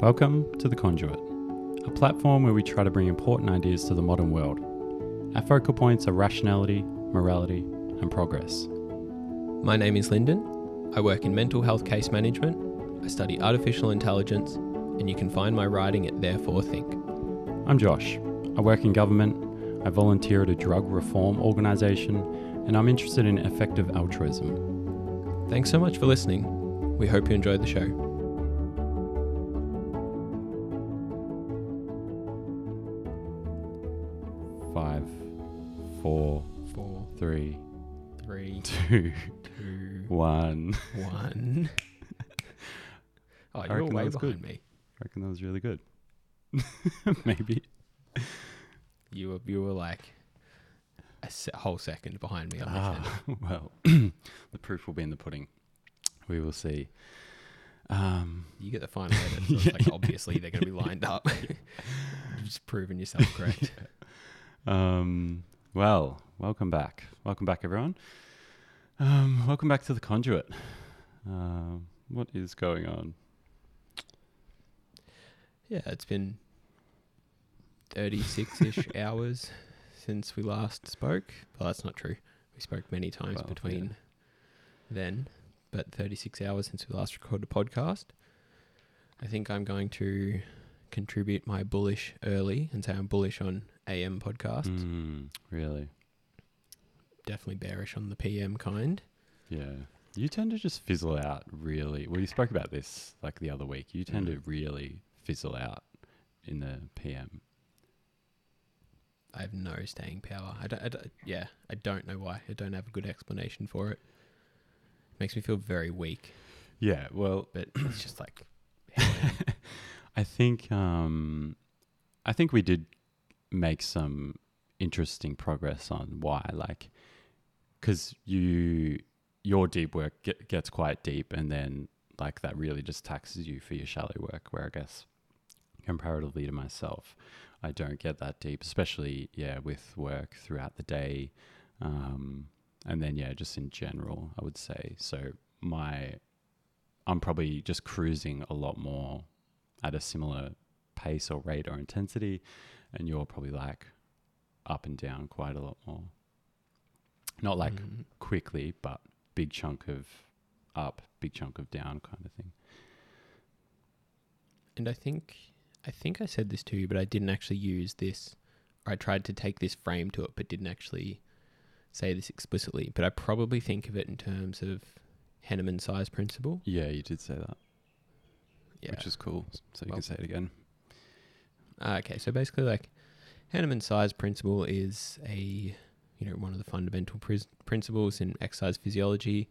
Welcome to The Conduit, a platform where we try to bring important ideas to the modern world. Our focal points are rationality, morality, and progress. My name is Lyndon. I work in mental health case management. I study artificial intelligence, and you can find my writing at Therefore Think. I'm Josh. I work in government, I volunteer at a drug reform organisation, and I'm interested in effective altruism. Thanks so much for listening. We hope you enjoyed the show. Two, two, one. one. Oh, I you're way behind good. me. I reckon that was really good. Maybe. You were, you were like a se- whole second behind me on. Ah, well, the proof will be in the pudding. We will see. Um, You get the final edit, so it's like obviously they're going to be lined up. Just proven yourself correct. um, well, welcome back. Welcome back, everyone. Um, welcome back to the conduit. Um, what is going on? Yeah, it's been 36 ish hours since we last spoke. Well, that's not true. We spoke many times Well, yeah. between then, but 36 hours since we last recorded a podcast. I think I'm going to contribute my bullish early and say I'm bullish on AM podcasts, Mm, really? Definitely bearish on the PM kind. Yeah. You tend to just fizzle out really. Well, you spoke about this like the other week. You tend Mm. to really fizzle out in the PM. I have no staying power. I don't, I don't- yeah, I don't know why. I don't have a good explanation for it. it Makes me feel very weak, Yeah. Well, but it's just like how I am. I think um, I think we did make some interesting progress on why, like, because you your deep work get, gets quite deep, and then like that really just taxes you for your shallow work. Where I guess comparatively to myself, I don't get that deep, especially yeah with work throughout the day, um, and then yeah just in general, I would say so. My I'm probably just cruising a lot more at a similar pace or rate or intensity, and you're probably like up and down quite a lot more. Not like Mm. quickly, but big chunk of up, big chunk of down kind of thing. And I think I think I said this to you, but I didn't actually use this. Or I tried to take this frame to it, but didn't actually say this explicitly. But I probably think of it in terms of Henneman size principle. Yeah, you did say that, Yeah. which is cool. So you Well- can say it again. Ah, okay, so basically, like Henneman size principle is a you know one of the fundamental pris- principles in exercise physiology,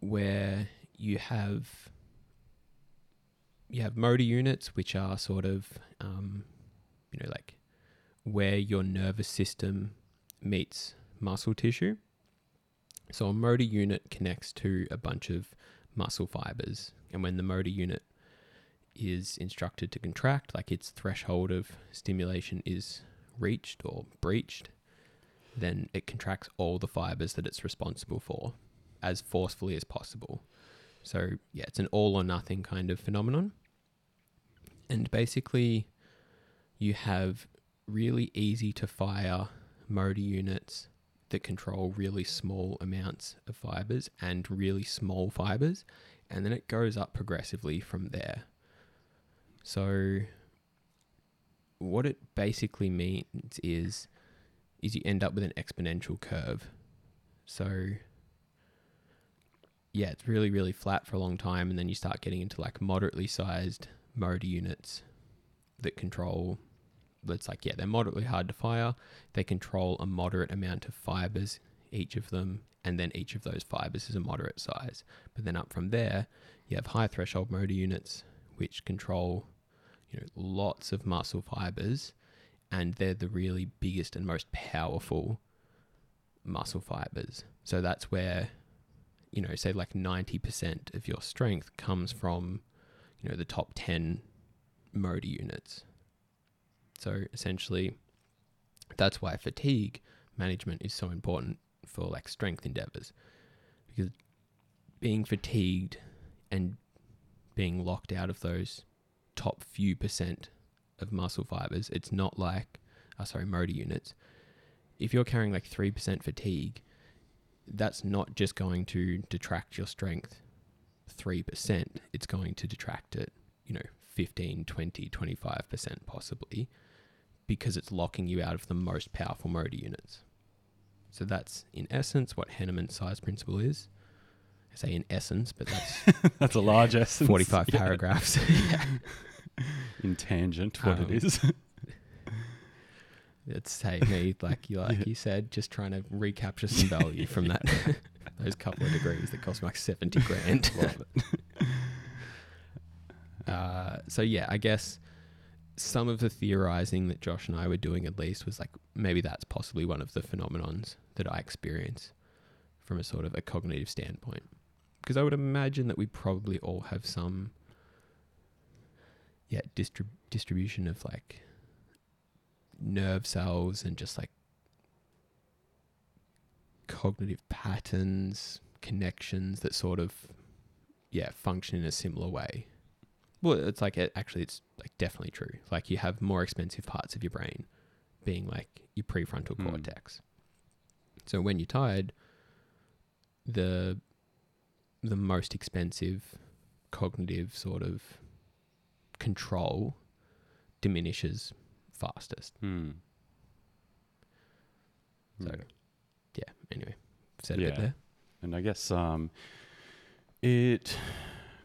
where you have you have motor units, which are sort of um, you know like where your nervous system meets muscle tissue. So a motor unit connects to a bunch of muscle fibers, and when the motor unit is instructed to contract, like its threshold of stimulation is reached or breached, then it contracts all the fibers that it's responsible for as forcefully as possible. So, yeah, it's an all or nothing kind of phenomenon. And basically, you have really easy to fire motor units that control really small amounts of fibers and really small fibers, and then it goes up progressively from there. So what it basically means is is you end up with an exponential curve. So yeah, it's really really flat for a long time and then you start getting into like moderately sized motor units that control that's like yeah, they're moderately hard to fire. They control a moderate amount of fibers each of them and then each of those fibers is a moderate size. But then up from there, you have high threshold motor units which control you know lots of muscle fibers and they're the really biggest and most powerful muscle fibers. So that's where you know say like 90% of your strength comes from you know the top 10 motor units. So essentially that's why fatigue management is so important for like strength endeavors because being fatigued and being locked out of those top few percent of muscle fibers. It's not like, oh, sorry, motor units. If you're carrying like 3% fatigue, that's not just going to detract your strength 3%. It's going to detract it, you know, 15, 20, 25% possibly because it's locking you out of the most powerful motor units. So that's in essence what Henneman's size principle is. I say in essence, but that's That's a large essence. 45 Yeah. paragraphs. In tangent, what Um, it is. It's hey me, like you like Yeah. you said, just trying to recapture some value from that those couple of degrees that cost me like seventy grand. Uh, so yeah, I guess some of the theorizing that Josh and I were doing at least was like maybe that's possibly one of the phenomenons that I experience from a sort of a cognitive standpoint. Because I would imagine that we probably all have some yeah, distrib- distribution of like nerve cells and just like cognitive patterns, connections that sort of yeah, function in a similar way. Well, it's like it, actually, it's like definitely true. Like you have more expensive parts of your brain, being like your prefrontal Hmm. cortex. So when you're tired, the the most expensive cognitive sort of control diminishes fastest. Hmm. So yeah. Anyway, said a bit there. And I guess um, it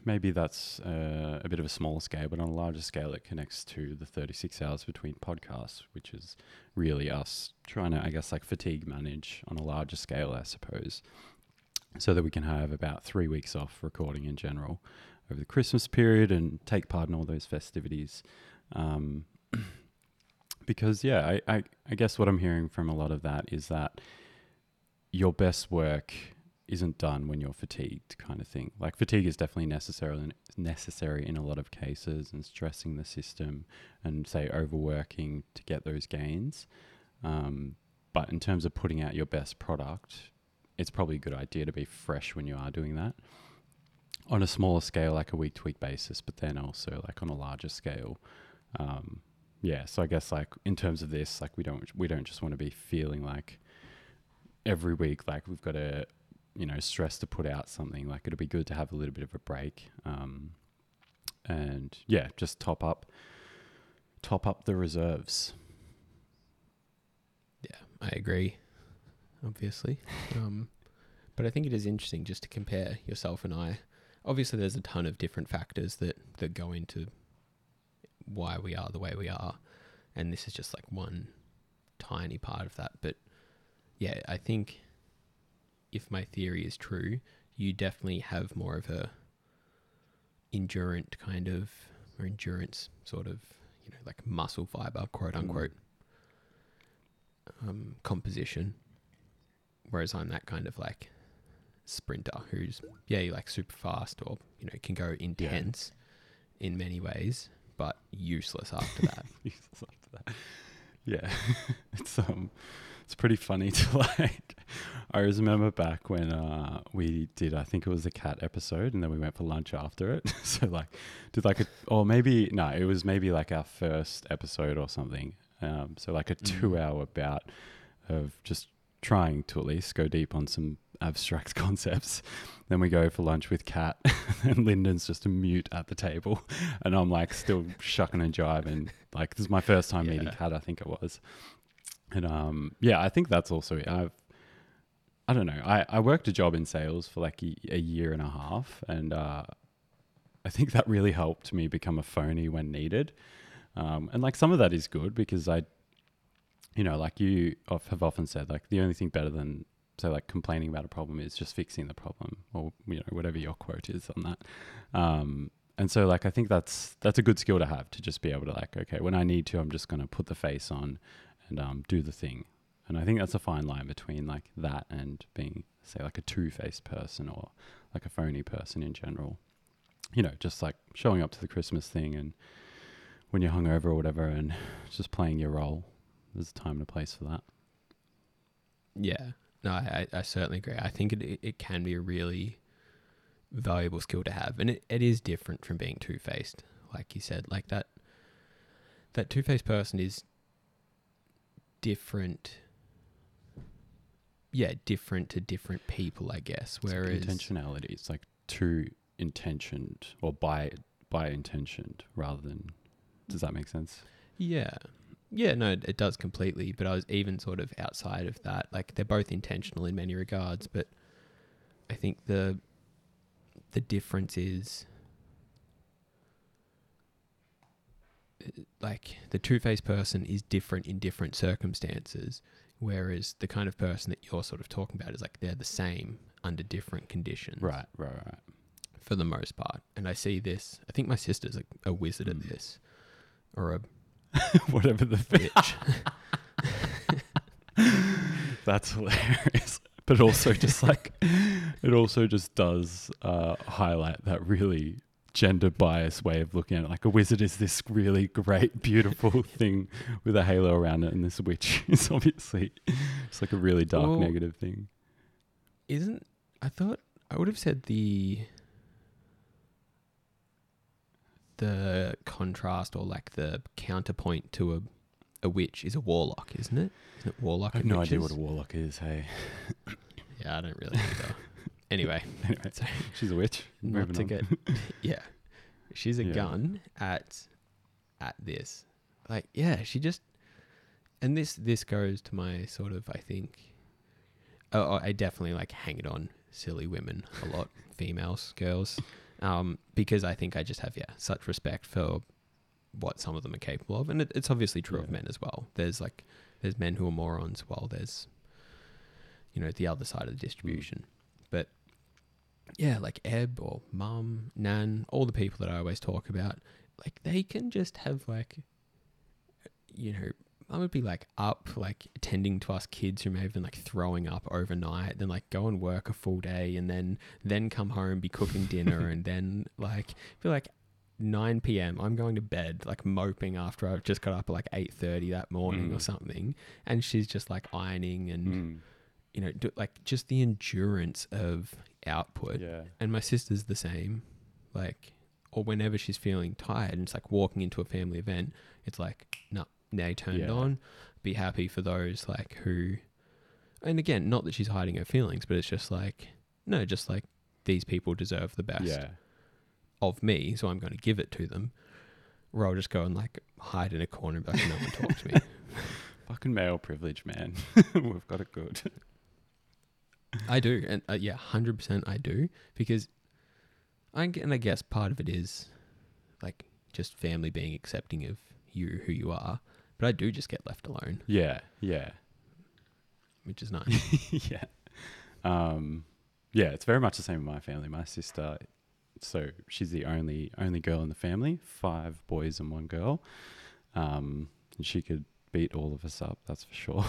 maybe that's uh, a bit of a smaller scale, but on a larger scale, it connects to the 36 hours between podcasts, which is really us trying to, I guess, like fatigue manage on a larger scale, I suppose, so that we can have about three weeks off recording in general over the Christmas period and take part in all those festivities. Um, because, yeah, I, I, I guess what I'm hearing from a lot of that is that your best work isn't done when you're fatigued kind of thing. Like fatigue is definitely necessary necessary in a lot of cases and stressing the system and say overworking to get those gains. Um, but in terms of putting out your best product it's probably a good idea to be fresh when you are doing that on a smaller scale like a week to week basis but then also like on a larger scale um, yeah so i guess like in terms of this like we don't we don't just want to be feeling like every week like we've got to you know stress to put out something like it'll be good to have a little bit of a break um, and yeah just top up top up the reserves Yeah, I agree. Obviously, um, but I think it is interesting just to compare yourself and I. Obviously, there's a ton of different factors that that go into why we are the way we are, and this is just like one tiny part of that. But yeah, I think if my theory is true, you definitely have more of a endurant kind of or endurance sort of you know like muscle fiber quote Mm. unquote um, composition, whereas I'm that kind of like sprinter who's yeah, you like super fast or you know can go intense in many ways, but useless after that. Useless after that. Yeah, it's um, it's pretty funny to like. I always remember back when uh we did, I think it was a Kat episode, and then we went for lunch after it. so like, did like a, or maybe no, it was maybe like our first episode or something. Um, so like a Mm. two-hour bout of just trying to at least go deep on some abstract concepts. Then we go for lunch with Kat, and Lyndon's just a mute at the table, and I'm like still shucking and jiving. Like this is my first time meeting Yeah. Kat, I think it was, and um, yeah, I think that's also I've. I don't know. I, I worked a job in sales for like a, a year and a half, and uh, I think that really helped me become a phony when needed. Um, and like some of that is good because I, you know, like you have often said, like the only thing better than say like complaining about a problem is just fixing the problem, or you know whatever your quote is on that. Um, and so like I think that's that's a good skill to have to just be able to like okay when I need to I'm just going to put the face on and um, do the thing. And I think that's a fine line between like that and being say like a two-faced person or like a phony person in general. You know, just like showing up to the Christmas thing and when you're hungover or whatever and just playing your role. There's a time and a place for that. Yeah, no, I, I certainly agree. I think it it- can be a really valuable skill to have, and it, it is different from being two faced. like you said, like that that two faced person is different. Yeah, different to different people, I guess. It's like Whereas intentionality. It's like too intentioned or by by intentioned rather than. Does that make sense? Yeah. Yeah, no, it does completely. But I was even sort of outside of that. Like they're both intentional in many regards, but I think the the difference is uh, like the two faced person is different in different circumstances, whereas the kind of person that you're sort of talking about is like they're the same under different conditions Right, right, right. for the most part. And I see this. I think my sister's a, a wizard at Mm. this, or a Whatever the witch. That's hilarious. But also just like it also just does uh, highlight that really gender biased way of looking at it. Like a wizard is this really great, beautiful thing with a halo around it, and this witch is obviously it's like a really dark, Well- negative thing. Isn't I thought I would have said the the contrast or like the counterpoint to a a witch is a warlock, isn't it? Isn't it warlock? I have no idea what a warlock is. Hey, Yeah, I don't really either. anyway, anyway, so she's a witch. not to on. get yeah, she's a Yeah. gun at at this. Like yeah, she just and this this goes to my sort of I think. Oh, oh, I definitely like hang it on silly women a lot, females, girls, um, because I think I just have yeah such respect for what some of them are capable of, and it, it's obviously true of men as well. There's like there's men who are morons, while there's you know the other side of the distribution. But yeah, like Eb or Mum, Nan, all the people that I always talk about, like they can just have like, you know, I would be like up, like attending to us kids who may have been like throwing up overnight, then like go and work a full day, and then then come home, be cooking dinner, and then like be like. 9 p.m. I'm going to bed like moping after I've just got up at like 8:30 that morning or Mm. something and she's just like ironing and Mm, you know do, like just the endurance of output yeah, and my sister's the same like or whenever she's feeling tired and it's like walking into a family event it's like no now turned Yeah. on be happy for those like who and again not that she's hiding her feelings but it's just like no just like these people deserve the best yeah. of me so i'm going to give it to them or i'll just go and like hide in a corner and be like no one talk to me Fucking male privilege, man. We've got it good. I do, and uh, yeah, hundred percent, I do because I and I guess part of it is like just family being accepting of you who you are, but I do just get left alone, Yeah, yeah. which is nice. yeah. Um, yeah, it's very much the same with my family. My sister, so she's the only only girl in the family, five boys and one girl. Um, and she could beat all of us up, that's for sure.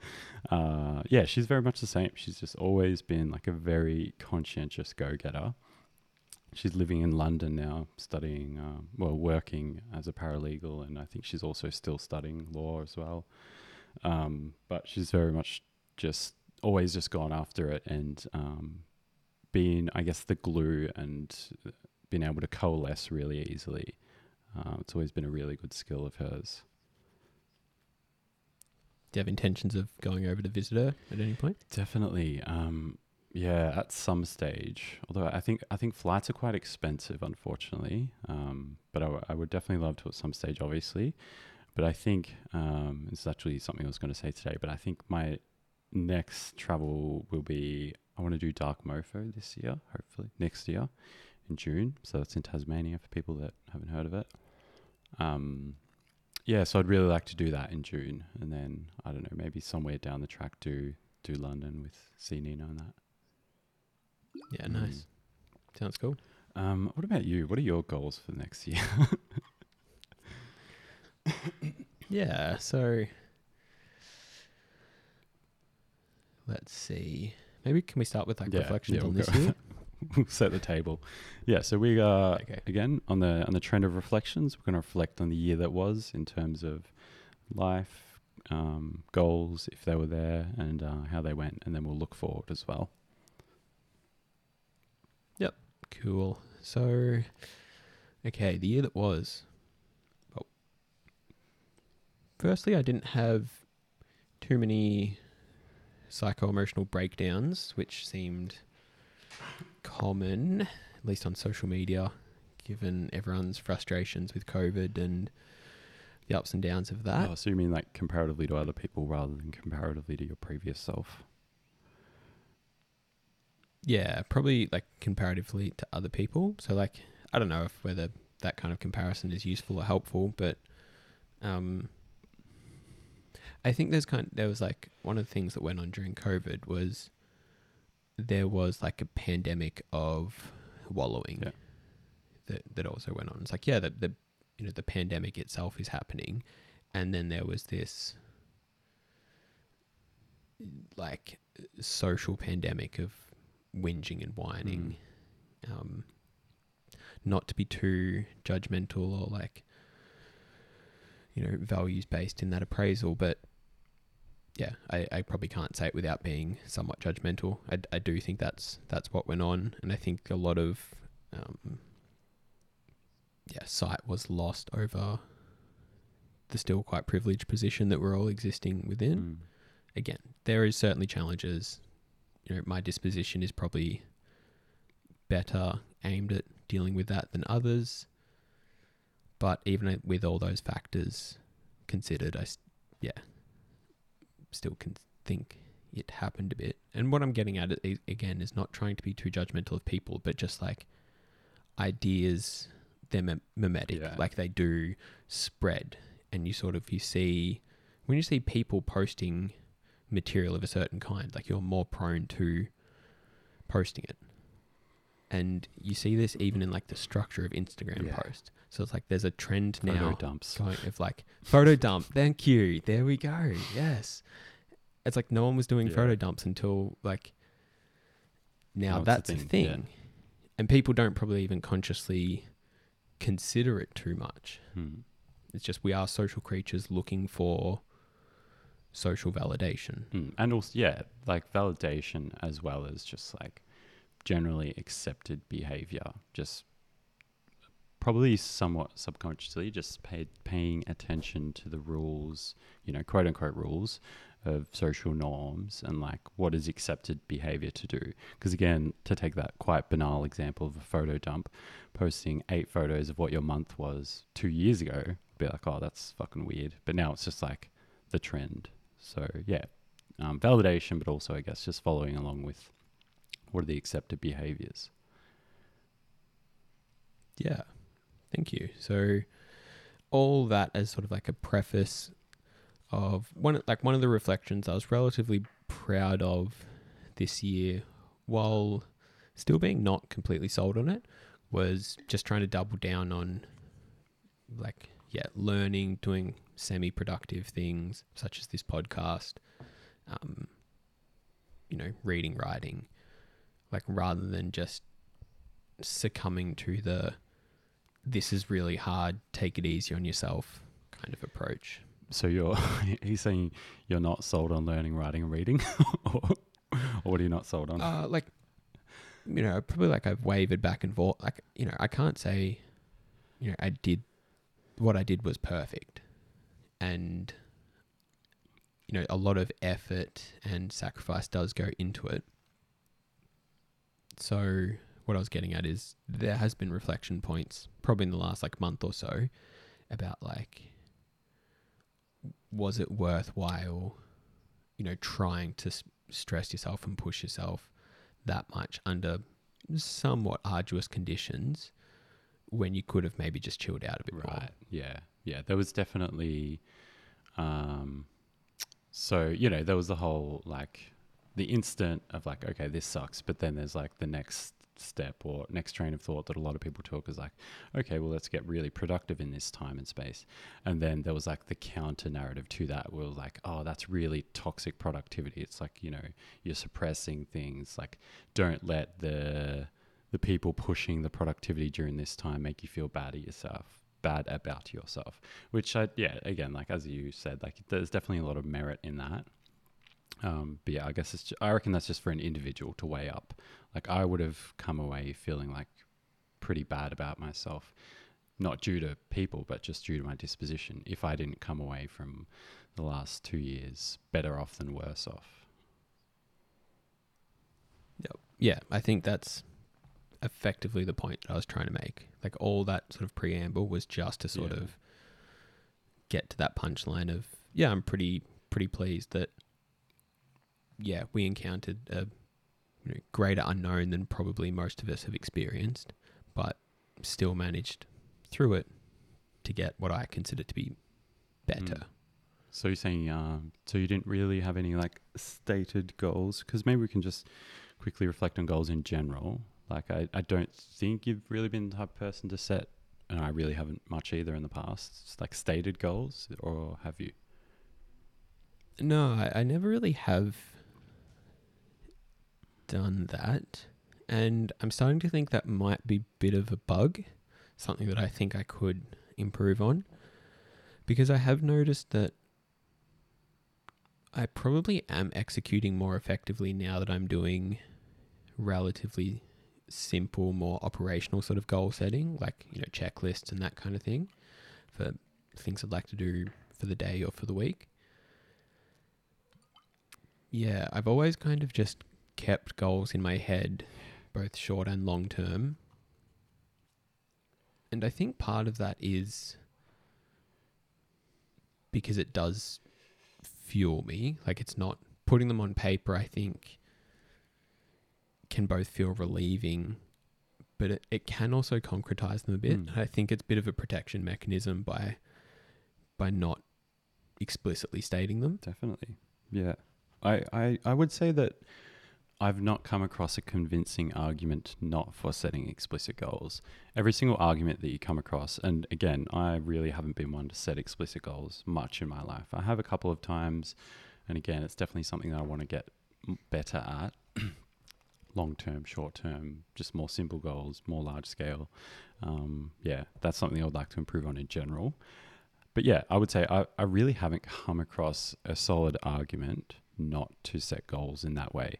uh, yeah, she's very much the same. She's just always been like a very conscientious go getter. She's living in London now, studying, uh, well, working as a paralegal, and I think she's also still studying law as well. Um, but she's very much just always just gone after it and um, being, I guess, the glue and being able to coalesce really easily. Uh, it's always been a really good skill of hers. do you have intentions of going over to visit her at any point? Definitely. Um, yeah, at some stage. Although I think I think flights are quite expensive, unfortunately. Um, but I, w- I would definitely love to at some stage, obviously. But I think um, it's actually something I was going to say today. But I think my next travel will be I want to do Dark Mofo this year, hopefully next year in June. So that's in Tasmania for people that haven't heard of it. Um, yeah, so I'd really like to do that in June, and then I don't know, maybe somewhere down the track do do London with see Nina and that. Yeah, Mm. nice. Sounds cool. Um, what about you? What are your goals for the next year? Yeah, so let's see. Maybe can we start with like Yeah, reflections yeah, on we'll this year? we'll set the table. Yeah, so we are Okay. again on the on the trend of reflections. We're going to reflect on the year that was in terms of life, um, goals, if they were there, and uh, how they went, and then we'll look forward as well. Cool. So Okay, the year that was. Well, firstly, I didn't have too many psycho emotional breakdowns, which seemed common, at least on social media, given everyone's frustrations with COVID and the ups and downs of that. Oh, so you mean like comparatively to other people rather than comparatively to your previous self? Yeah, probably like comparatively to other people. So like I don't know if whether that kind of comparison is useful or helpful, but um I think there's kind of, there was like one of the things that went on during COVID was there was like a pandemic of wallowing Yeah. that that also went on. It's like yeah, the the you know the pandemic itself is happening, and then there was this like social pandemic of whinging and whining. Um, not to be too judgmental or like you know values based in that appraisal, but yeah, I, I probably can't say it without being somewhat judgmental. I, I do think that's that's what went on, and I think a lot of um, yeah sight was lost over the still quite privileged position that we're all existing within Mm. again, there is certainly challenges. You know, my disposition is probably better aimed at dealing with that than others. But even with all those factors considered, I, yeah, still can think it happened a bit. And what I'm getting at i- again is not trying to be too judgmental of people, but just like ideas, they're mem- mimetic, Yeah. like they do spread. And you sort of you see when you see people posting material of a certain kind, like you're more prone to posting it. And you see this even in like the structure of Instagram Yeah. post. So it's like there's a trend Photo now dumps. going of like photo dump. Thank you. There we go. Yes. It's like no one was doing Yeah. photo dumps until like now a that's a thing, thing. yeah. And people don't probably even consciously consider it too much. Hmm. It's just we are social creatures looking for social validation. Mm. And also, yeah, like validation as well as just like generally accepted behavior. Just probably somewhat subconsciously, just paying attention to the rules, you know, quote unquote rules of social norms and like what is accepted behavior to do. Because again, to take that quite banal example of a photo dump, posting eight photos of what your month was two years ago, be like, oh, that's fucking weird. But now it's just like the trend. So yeah, um, validation, but also I guess just following along with what are the accepted behaviors. Yeah. Thank you. So all that as sort of like a preface of one like one of the reflections I was relatively proud of this year while still being not completely sold on it was just trying to double down on like yeah, learning, doing semi-productive things such as this podcast, um, you know, reading, writing, like rather than just succumbing to the this is really hard, take it easy on yourself kind of approach. So you're he's saying you're not sold on learning writing and reading, or, or what are you not sold on? Uh, like, you know, probably like I've wavered back and forth. Like, you know, I can't say, you know, I did what I did was perfect. And, you know, a lot of effort and sacrifice does go into it. So, what I was getting at is there has been reflection points, probably in the last like month or so, about like, was it worthwhile, you know, trying to s- stress yourself and push yourself that much under somewhat arduous conditions when you could have maybe just chilled out a bit more. Right. Yeah. Yeah. There was definitely, um, so, you know, there was the whole like the instant of like, okay, this sucks. But then there's like the next step or next train of thought that a lot of people talk is like, okay, well, let's get really productive in this time and space. And then there was like the counter narrative to that where like, oh, that's really toxic productivity. It's like, you know, you're suppressing things. Like, don't let the, the people pushing the productivity during this time make you feel bad at yourself bad about yourself which i yeah again like as you said like there's definitely a lot of merit in that um but yeah i guess it's ju- i reckon that's just for an individual to weigh up like i would have come away feeling like pretty bad about myself not due to people, but just due to my disposition. If I didn't come away from the last two years better off than worse off. Yeah. Yeah, I think that's effectively the point I was trying to make. Like all that sort of preamble was just to sort Yeah. of get to that punchline of yeah, I'm pretty pretty pleased that yeah, we encountered a you know, greater unknown than probably most of us have experienced, but still managed through it to get what I consider to be better. Mm. So you're saying, um, so you didn't really have any like stated goals? Because maybe we can just quickly reflect on goals in general. Like, I, I don't think you've really been the type of person to set, and I really haven't much either in the past, like stated goals, or have you? No, I, I never really have done that. And I'm starting to think that might be a bit of a bug, something that I think I could improve on. Because I have noticed that I probably am executing more effectively now that I'm doing relatively simple, more operational sort of goal setting, like, you know, checklists and that kind of thing for things I'd like to do for the day or for the week. Yeah, I've always kind of just kept goals in my head, both short and long term. And I think part of that is because it does fuel me. Like it's not putting them on paper, I think can both feel relieving, but it, it can also concretize them a bit. Mm. I think it's a bit of a protection mechanism by by not explicitly stating them. Definitely. Yeah. I, I, I would say that I've not come across a convincing argument not for setting explicit goals. Every single argument that you come across, and again, I really haven't been one to set explicit goals much in my life. I have a couple of times, and again, it's definitely something that I want to get better at. Long term, short term, just more simple goals, more large scale. Um, yeah, that's something I would like to improve on in general. But yeah, I would say I, I really haven't come across a solid argument not to set goals in that way.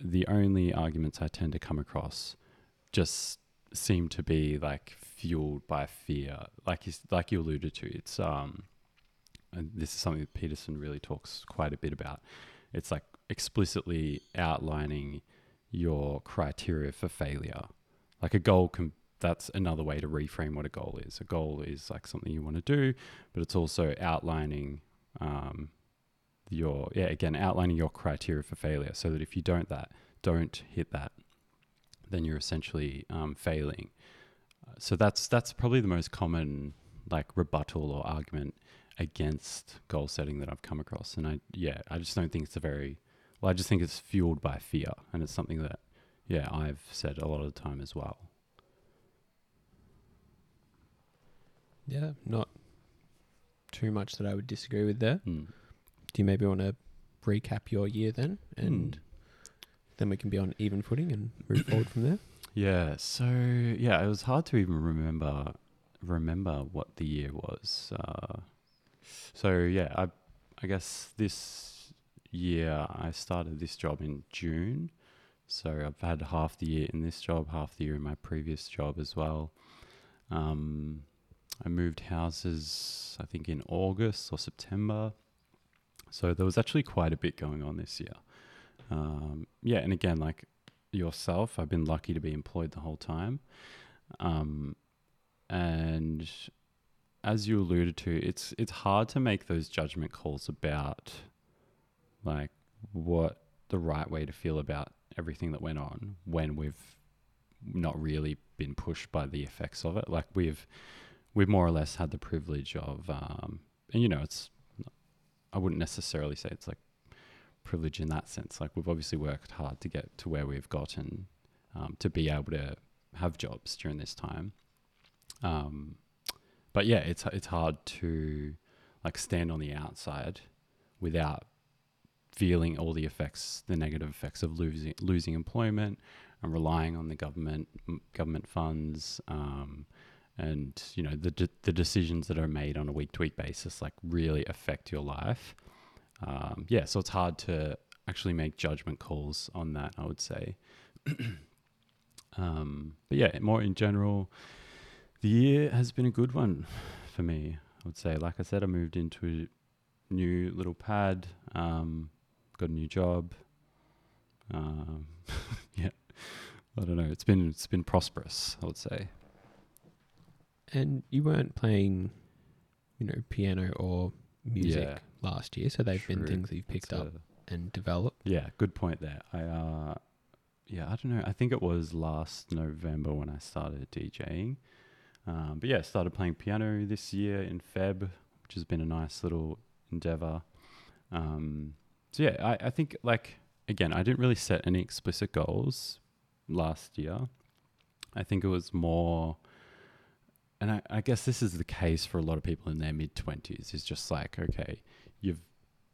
The only arguments I tend to come across just seem to be like fueled by fear, like you, like you alluded to. It's um, and this is something that Peterson really talks quite a bit about. It's like explicitly outlining your criteria for failure. Like a goal can that's another way to reframe what a goal is. A goal is like something you want to do, but it's also outlining um, your yeah again outlining your criteria for failure, so that if you don't that don't hit that, then you're essentially um, failing. So that's that's probably the most common like rebuttal or argument against goal setting that I've come across, and I yeah I just don't think it's a very well I just think it's fueled by fear, and it's something that yeah I've said a lot of the time as well. Yeah, not too much that I would disagree with there. Mm. Do you maybe want to recap your year then, and Mm. then we can be on even footing and move forward from there? Yeah, so yeah, it was hard to even remember remember what the year was. Uh, so yeah, I I guess this year I started this job in June. So I've had half the year in this job, half the year in my previous job as well. Um, I moved houses, I think in August or September. So there was actually quite a bit going on this year. Um, yeah, and again, like yourself, I've been lucky to be employed the whole time. Um, and as you alluded to, it's it's hard to make those judgment calls about like what the right way to feel about everything that went on when we've not really been pushed by the effects of it. Like we've we've more or less had the privilege of, um, and you know, it's I wouldn't necessarily say it's like privilege in that sense. Like we've obviously worked hard to get to where we've gotten um, to be able to have jobs during this time. Um, but yeah, it's it's hard to like stand on the outside without feeling all the effects, the negative effects of losing losing employment and relying on the government government funds. Um, and you know the de- the decisions that are made on a week to week basis like really affect your life. Um, yeah, so it's hard to actually make judgment calls on that. I would say. um, but yeah, more in general, The year has been a good one for me. I would say, like I said, I moved into a new little pad, um, got a new job. Um, yeah, I don't know. It's been it's been prosperous. I would say. And you weren't playing, you know, piano or music Yeah. last year, so they've been things that you've picked It's up a- and developed. Yeah, good point there. I uh yeah, I don't know. I think it was last November when I started DJing. Um, but yeah, started playing piano this year in Feb, which has been a nice little endeavor. Um, so yeah, I, I think like again, I didn't really set any explicit goals last year. I think it was more and I, I guess this is the case for a lot of people in their mid twenties, is just like, okay, you've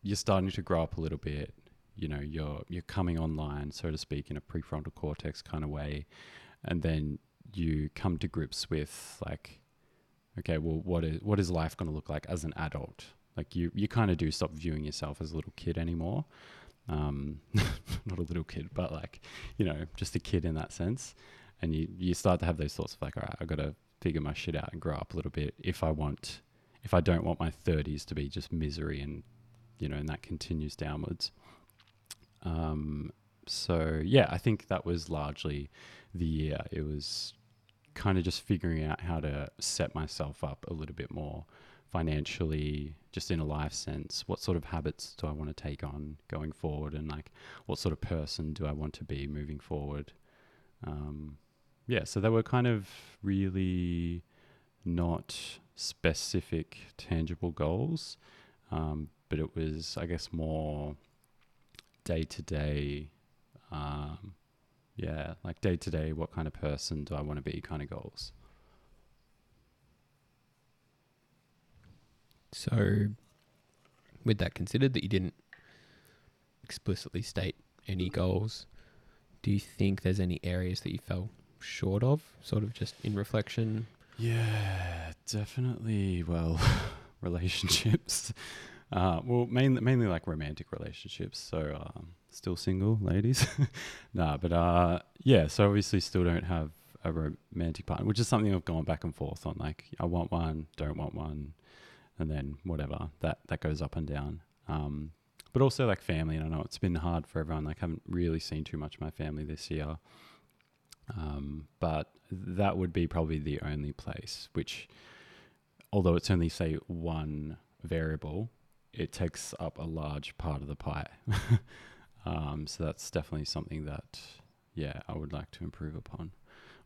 you're starting to grow up a little bit you know you're you're coming online so to speak in a prefrontal cortex kind of way and then you come to grips with like okay well what is what is life going to look like as an adult like you you kind of do stop viewing yourself as a little kid anymore. Um not a little kid but like you know just a kid in that sense. And you you start to have those thoughts of like all right I've got to figure my shit out and grow up a little bit if i want if i don't want my 30s to be just misery and you know and that continues downwards. Um, so yeah, I think that was largely the year. It was kind of just figuring out how to set myself up a little bit more financially, just in a life sense. What sort of habits do I want to take on going forward, and like what sort of person do I want to be moving forward? Um, yeah, so they were kind of really not specific, tangible goals, um, but it was, I guess, more day to day yeah like day to day what kind of person do i want to be kind of goals So, with that considered, that you didn't explicitly state any goals, do you think there's any areas that you fell short of, sort of just in reflection? yeah definitely. Well relationships. Uh well mainly mainly like romantic relationships. So um still single ladies. Nah but uh yeah so obviously still don't have a romantic partner which is something i've gone back and forth on. Like i want one don't want one and then whatever that that goes up and down. Um but also like family and i know it's been hard for everyone. Like I haven't really seen too much of my family this year. Um but that would be probably the only place which although it's only say one variable it takes up a large part of the pie. Um so that's definitely something that yeah i would like to improve upon.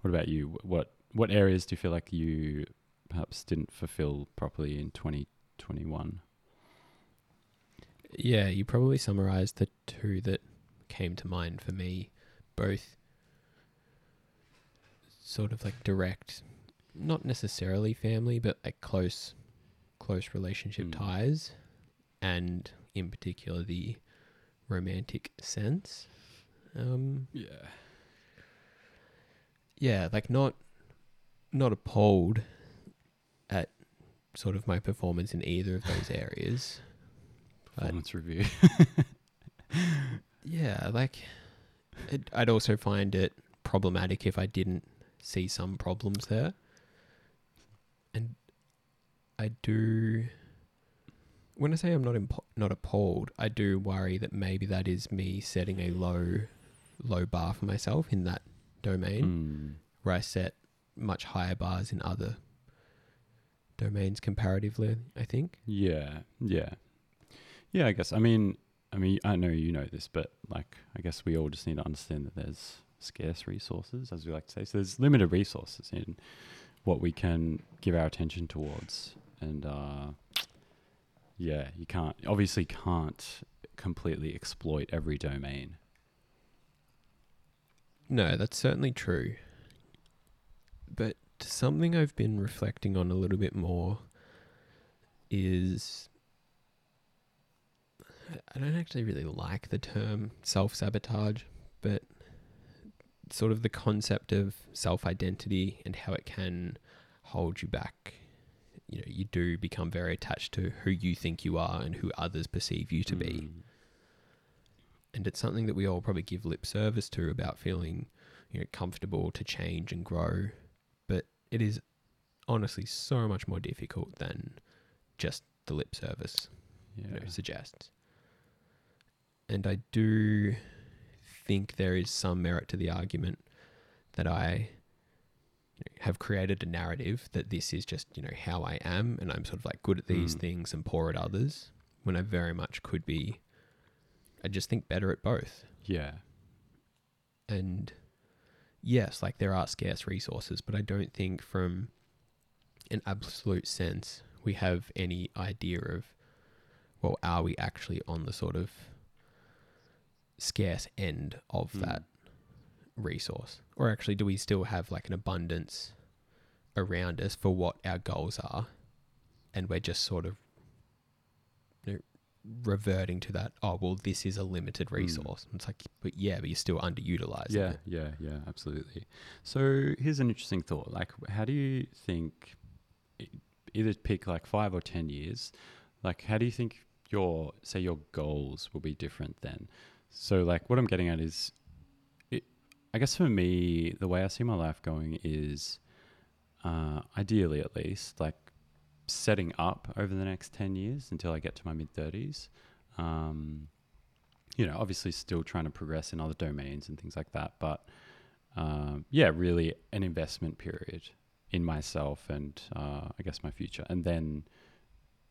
What about you? What what areas do you feel like you perhaps didn't fulfill properly in 2021 Yeah, you probably summarized the two that came to mind for me, both sort of like direct, not necessarily family, but like close, close relationship Mm. ties, and in particular the romantic sense. Um, yeah yeah, like not, not appalled sort of my performance in either of those areas. But- performance review Yeah, like it, I'd also find it problematic if I didn't see some problems there. And I do when I say I'm not impo- not appalled, I do worry that maybe that is me setting a low low bar for myself in that domain Mm. where I set much higher bars in other domains comparatively, I think. Yeah, yeah, yeah. I guess. I mean, I mean, I know you know this, but like, I guess we all just need to understand that there's scarce resources, as we like to say. So there's limited resources in what we can give our attention towards, and uh, yeah, you can't obviously can't completely exploit every domain. No, that's certainly true. But something I've been reflecting on a little bit more is I don't actually really like the term self sabotage, but sort of the concept of self identity and how it can hold you back. You know, you do become very attached to who you think you are and who others perceive you to be Mm. and it's something that we all probably give lip service to about feeling you know comfortable to change and grow it is honestly so much more difficult than just the lip service Yeah. you know, suggests. And I do think there is some merit to the argument that I you know, have created a narrative that this is just you know how I am, and I'm sort of like good at these Mm. things and poor at others, when I very much could be. I just think better at both, Yeah. and yes, like there are scarce resources, but I don't think from an absolute sense we have any idea of well, are we actually on the sort of scarce end of Mm. that resource? Or actually, do we still have like an abundance around us for what our goals are? And we're just sort of reverting to that, oh, well, this is a limited Mm. resource. It's like, but yeah, but you're still underutilizing Yeah, it. yeah, yeah, absolutely. So here's an interesting thought. Like, how do you think, either pick like five or 10 years, like, how do you think your, say, your goals will be different then? So, like, what I'm getting at is, it, I guess for me, the way I see my life going is, uh, ideally at least, like, setting up over the next 10 years until I get to my mid 30s. Um, you know, obviously still trying to progress in other domains and things like that. But um, yeah, really an investment period in myself and uh, I guess my future. And then,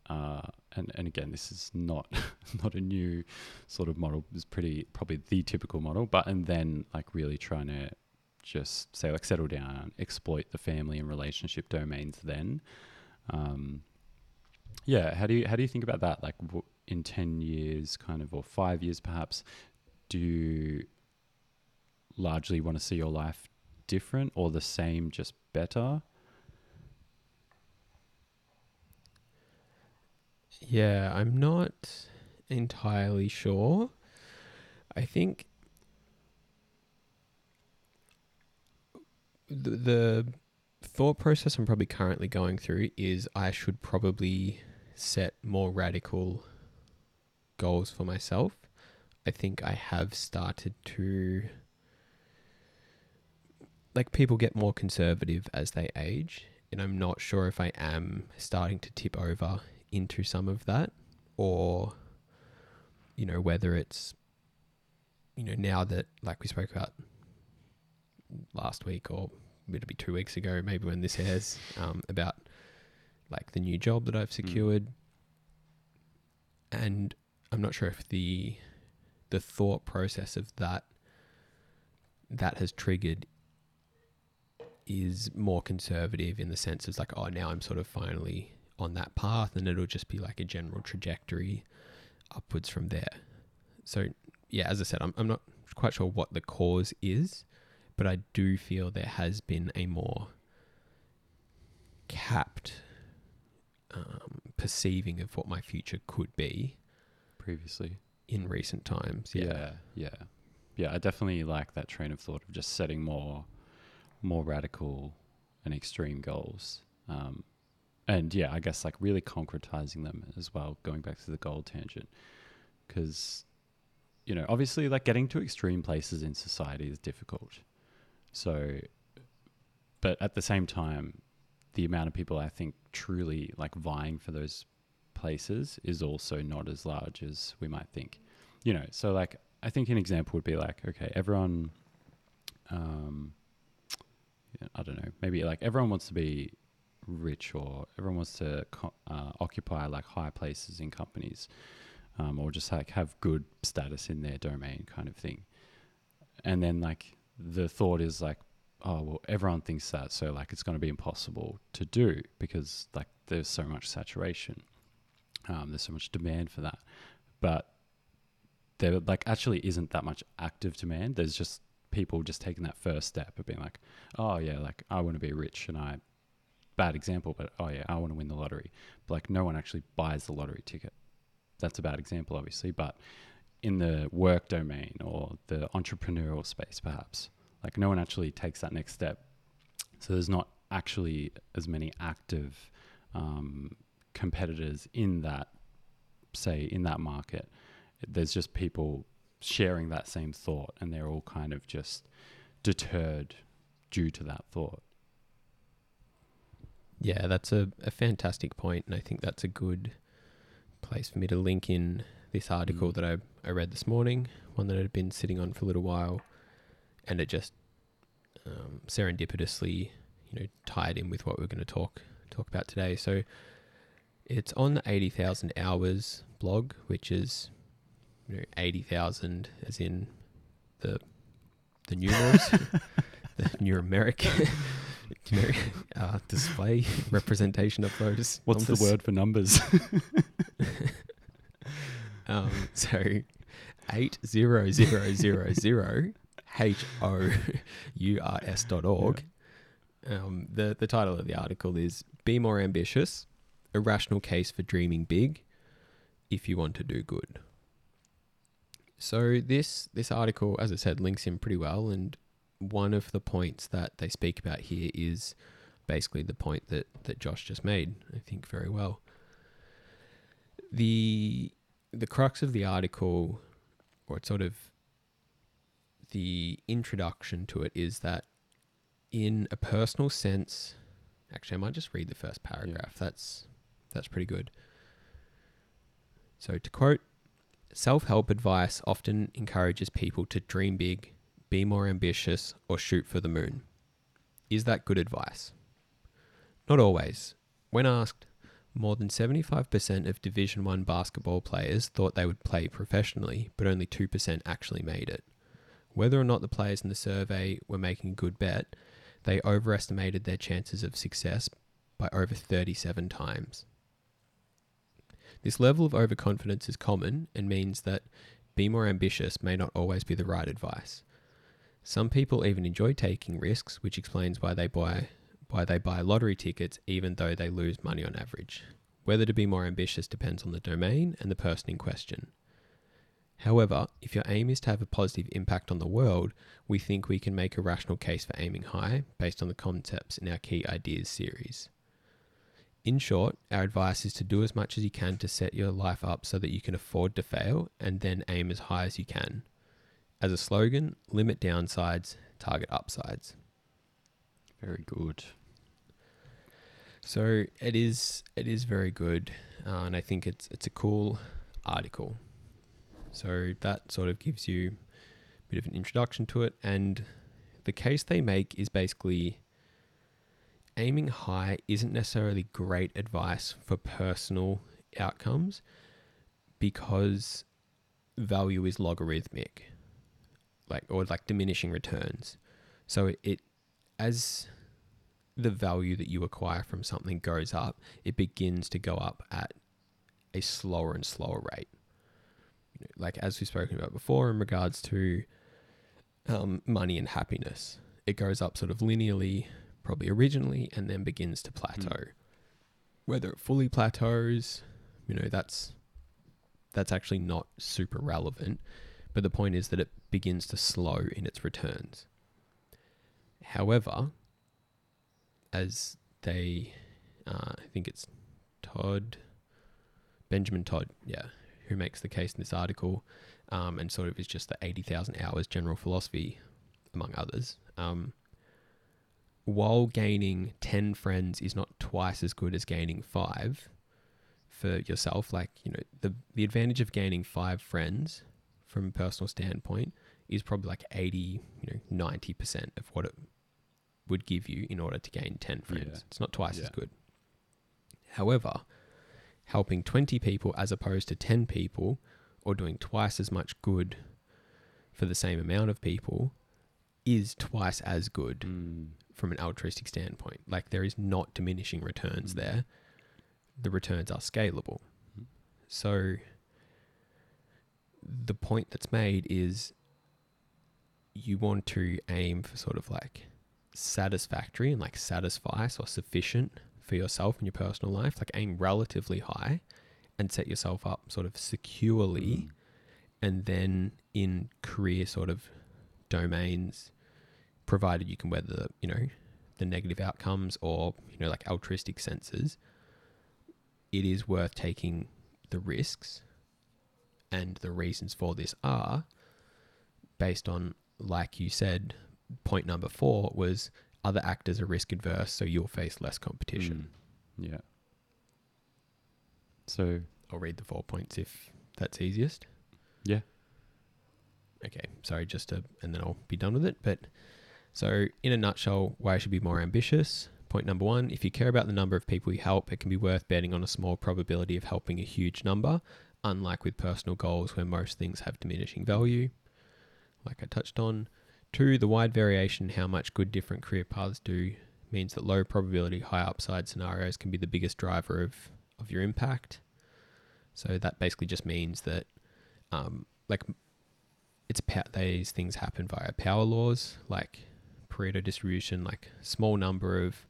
uh, and, and again, this is not not a new sort of model. It's pretty probably the typical model. But and then like really trying to just say like settle down, exploit the family and relationship domains. Then, um, yeah. How do you how do you think about that? Like in ten years, kind of, or five years, perhaps. Do you largely want to see your life different or the same, just better? Yeah, I'm not entirely sure. I think the, the thought process I'm probably currently going through is I should probably set more radical goals for myself. I think I have started to like people get more conservative as they age and I'm not sure if I am starting to tip over into some of that or you know whether it's you know now that like we spoke about last week or it'll be two weeks ago maybe when this airs um, about like the new job that I've secured and I'm not sure if the the thought process of that that has triggered is more conservative in the sense of like oh now I'm sort of finally on that path and it'll just be like a general trajectory upwards from there. So yeah, as I said, I'm I'm not quite sure what the cause is, but I do feel there has been a more capped um, perceiving of what my future could be Previously, in recent times. Yeah. yeah, yeah, yeah. I definitely like that train of thought of just setting more, more radical and extreme goals. Um, and yeah, I guess like really concretizing them as well. Going back to the goal tangent, because you know, obviously, like getting to extreme places in society is difficult. So, but at the same time, the amount of people I think truly like vying for those places is also not as large as we might think. You know, so like I think an example would be like, okay, everyone, um, I don't know, maybe like everyone wants to be rich or everyone wants to uh, occupy like high places in companies um, or just like have good status in their domain kind of thing. And then like the thought is like, oh, well, everyone thinks that. So like it's going to be impossible to do because like there's so much saturation. Um, there's so much demand for that. But there like actually isn't that much active demand. There's just people just taking that first step of being like, oh yeah, like I want to be rich and I bad example, but oh yeah, I want to win the lottery. But like no one actually buys the lottery ticket. That's a bad example, obviously, but in the work domain or the entrepreneurial space, perhaps, like no one actually takes that next step. So there's not actually as many active um, competitors in that, say, in that market. There's just people sharing that same thought, and they're all kind of just deterred due to that thought. Yeah, that's a, a fantastic point, and I think that's a good place for me to link in this article Mm. that I, I read this morning, one that had been sitting on for a little while, and it just um, serendipitously, you know, tied in with what we're going to talk talk about today. So it's on the eighty thousand hours blog, which is you know eighty thousand as in the the numerals, the numeric uh, display representation of those. What's the word for numbers? Um, so eight zero zero zero zero H O U R S dot org. Um, the the title of the article is "Be More Ambitious: A Rational Case for Dreaming Big, if you want to do good." So this this article, as I said, links in pretty well, and one of the points that they speak about here is basically the point that that Josh just made. I think very well. The the crux of the article, or it's sort of the introduction to it, is that in a personal sense, actually, I might just read the first paragraph. That's that's pretty good. So to quote, self-help advice often encourages people to dream big, be more ambitious, or shoot for the moon. Is that good advice? Not always. When asked, more than 75% of Division 1 basketball players thought they would play professionally, but only 2% actually made it. Whether or not the players in the survey were making a good bet, they overestimated their chances of success by over 37 times. This level of overconfidence is common and means that be more ambitious may not always be the right advice. Some people even enjoy taking risks, which explains why they buy why they buy lottery tickets even though they lose money on average. Whether to be more ambitious depends on the domain and the person in question. However, if your aim is to have a positive impact on the world, we think we can make a rational case for aiming high based on the concepts in our Key Ideas series. In short, our advice is to do as much as you can to set your life up so that you can afford to fail and then aim as high as you can. As a slogan, limit downsides, target upsides. Very good. So it is it is very good, uh, and I think it's it's a cool article. So that sort of gives you a bit of an introduction to it, and the case they make is basically aiming high isn't necessarily great advice for personal outcomes because value is logarithmic, like or like diminishing returns. So it, it as the value that you acquire from something goes up, it begins to go up at a slower and slower rate. You know, like as we've spoken about before, in regards to um, money and happiness, it goes up sort of linearly, probably originally, and then begins to plateau. Whether it fully plateaus, you know, that's that's actually not super relevant. But the point is that it begins to slow in its returns. However, as they, uh, I think it's Todd, Benjamin Todd, yeah, who makes the case in this article, um, and sort of is just the 80,000 hours general philosophy, among others. Um, while gaining 10 friends is not twice as good as gaining five for yourself, like, you know, the, the advantage of gaining five friends from a personal standpoint is probably like 80, you know, 90% of what it would give you in order to gain 10 friends. Yeah. It's not twice as good. However, helping 20 people as opposed to 10 people or doing twice as much good for the same amount of people is twice as good Mm. from an altruistic standpoint. Like there is not diminishing returns Mm. there. The returns are scalable. Mhm. So the point that's made is you want to aim for sort of like satisfactory and like satisfy or sufficient for yourself in your personal life. Like aim relatively high and set yourself up sort of securely Mm. and then in career sort of domains provided you can weather the you know the negative outcomes or you know like altruistic senses it is worth taking the risks and the reasons for this are based on like you said point number 4 was other actors are risk adverse, so you'll face less competition. Mm. Yeah. So I'll read the four points if that's easiest. Yeah. Okay, sorry, just to, and then I'll be done with it. But so, in a nutshell, why I should be more ambitious. Point number one if you care about the number of people you help, it can be worth betting on a small probability of helping a huge number, unlike with personal goals where most things have diminishing value, like I touched on. Two, the wide variation in how much good different career paths do means that low probability, high upside scenarios can be the biggest driver of, of your impact. So that basically just means that, um, like, it's these things happen via power laws, like Pareto distribution. Like, small number of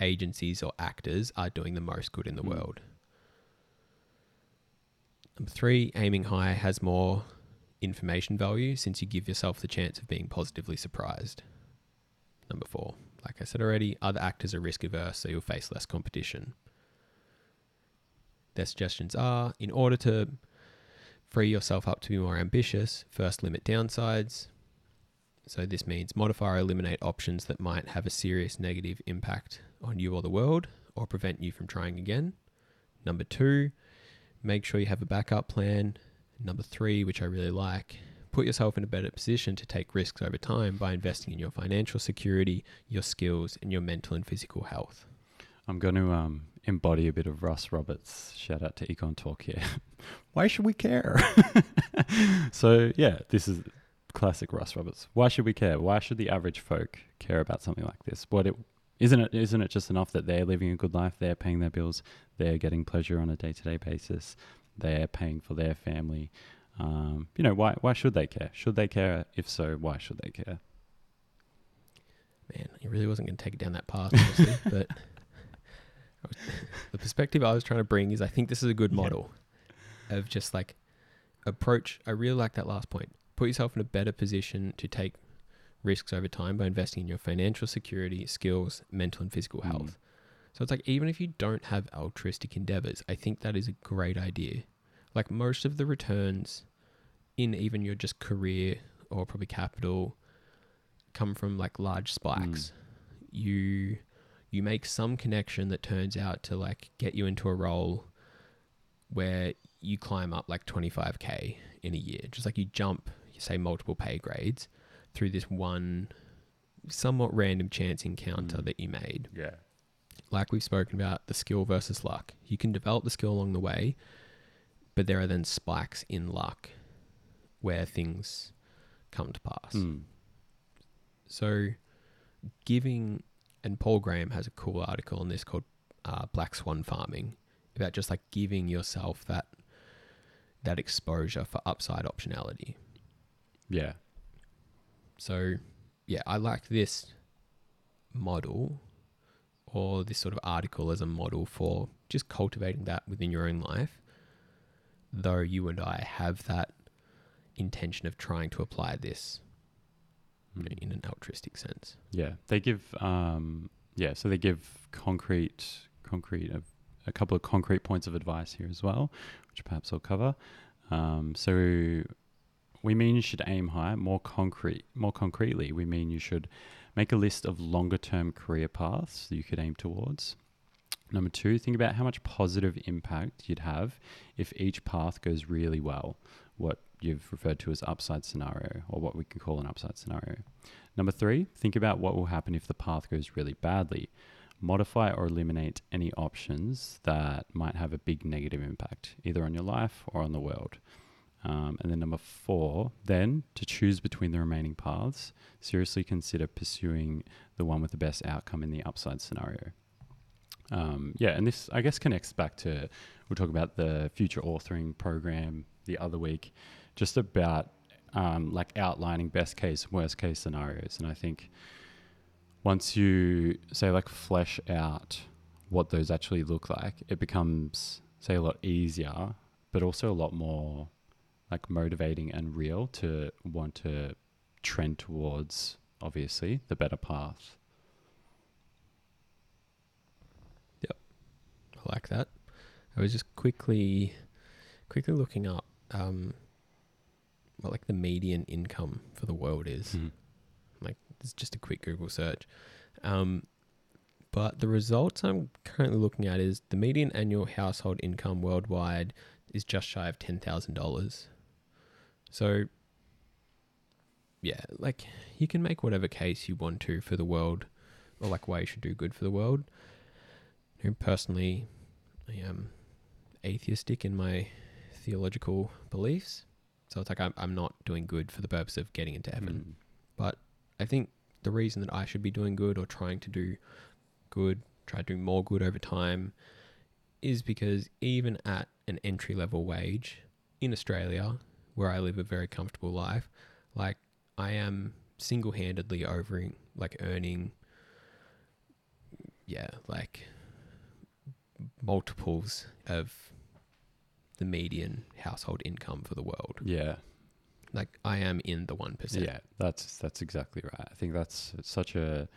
agencies or actors are doing the most good in the Mm. world. Number three, aiming high has more information value since you give yourself the chance of being positively surprised. Number four, like I said already, other actors are risk averse, so you'll face less competition. Their suggestions are in order to free yourself up to be more ambitious, first limit downsides. So, this means modify or eliminate options that might have a serious negative impact on you or the world or prevent you from trying again. Number two, make sure you have a backup plan. Number three, which I really like, put yourself in a better position to take risks over time by investing in your financial security, your skills, and your mental and physical health. I'm going to um, embody a bit of Russ Roberts. Shout out to Econ Talk here. Why should we care? so yeah, this is classic Russ Roberts. Why should we care? Why should the average folk care about something like this? What it isn't it isn't it just enough that they're living a good life, they're paying their bills, they're getting pleasure on a day to day basis, they're paying for their family. Um, you know, why why should they care? Should they care? If so, why should they care? Man, he really wasn't going to take it down that path, honestly. but was- the perspective I was trying to bring is I think this is a good Yeah. model of just like approach. I really like that last point. Put yourself in a better position to take risks over time by investing in your financial security, skills, mental and physical Mm. So it's like even if you don't have altruistic endeavors, I think that is a great idea. Like most of the returns in even your just career or probably capital come from like large spikes. You you make some connection that turns out to like get you into a role where you climb up like 25k in a year. Just like you jump, you say multiple pay grades through this one somewhat random chance encounter Mm. that you made Yeah. Like we've spoken about the skill versus luck. You can develop the skill along the way, but there are then spikes in luck where things come to pass. Mm. So, giving, and Paul Graham has a cool article on this called uh, Black Swan Farming about just like giving yourself that that exposure for upside optionality. Yeah. So, yeah, I like this model or this sort of article as a model for just cultivating that within your own life. Though you and I have that intention of trying to apply this Mm. in an altruistic sense. Yeah, they give um yeah, so they give concrete concrete a, a couple of concrete points of advice here as well, which perhaps I'll cover. Um, so we mean you should aim high, more concrete, more concretely, we mean you should make a list of longer term career paths that you could aim towards. Number two, think about how much positive impact you'd have if each path goes really well, what you've referred to as upside scenario, or what we can call an upside scenario. Number three, think about what will happen if the path goes really badly. Modify or eliminate any options that might have a big negative impact, either on your life or on the world. Um, and then number four, then to choose between the remaining paths, seriously consider pursuing the one with the best outcome in the upside scenario. Um, yeah, and this I guess connects back to we'll talk about the future authoring program the other week, just about um, like outlining best case, worst case scenarios. And I think once you say like flesh out what those actually look like, it becomes say a lot easier, but also a lot more like motivating and real to want to trend towards obviously the better path. Yep. I like that. I was just quickly, quickly looking up um, what like the median income for the world is. Mhm. Like it's just a quick Google search. Um, but the results I'm currently looking at is the median annual household income worldwide is just shy of ten thousand dollars. So, yeah, like you can make whatever case you want to for the world, or like why you should do good for the world. You know, personally, I am atheistic in my theological beliefs, so it's like I'm I'm not doing good for the purpose of getting into heaven. Mm. I think the reason that I should be doing good or trying to do good, try to do more good over time, is because even at an entry level wage in Australia, where I live a very comfortable life, like I am single handedly over like earning, yeah, like multiples of the median household income for the world. Yeah. Like I am in the one percent. Yeah, that's that's exactly right. I think that's such a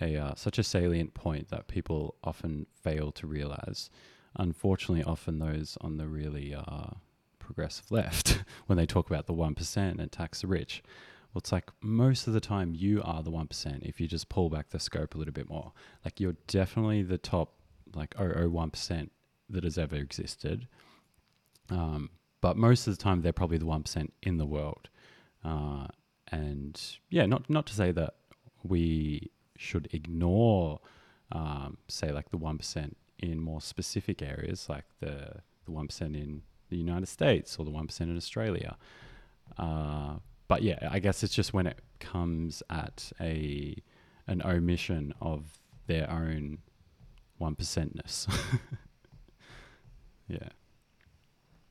a uh, such a salient point that people often fail to realize. Unfortunately, often those on the really uh, progressive left, when they talk about the one percent and tax the rich, well, it's like most of the time you are the one percent. If you just pull back the scope a little bit more, like you're definitely the top like 001% that has ever existed. Um, but most of the time they're probably the one percent in the world. Uh, and yeah, not not to say that we should ignore, um, say, like the one percent in more specific areas, like the the one percent in the United States or the one percent in Australia. Uh, but yeah, I guess it's just when it comes at a an omission of their own one percentness. yeah.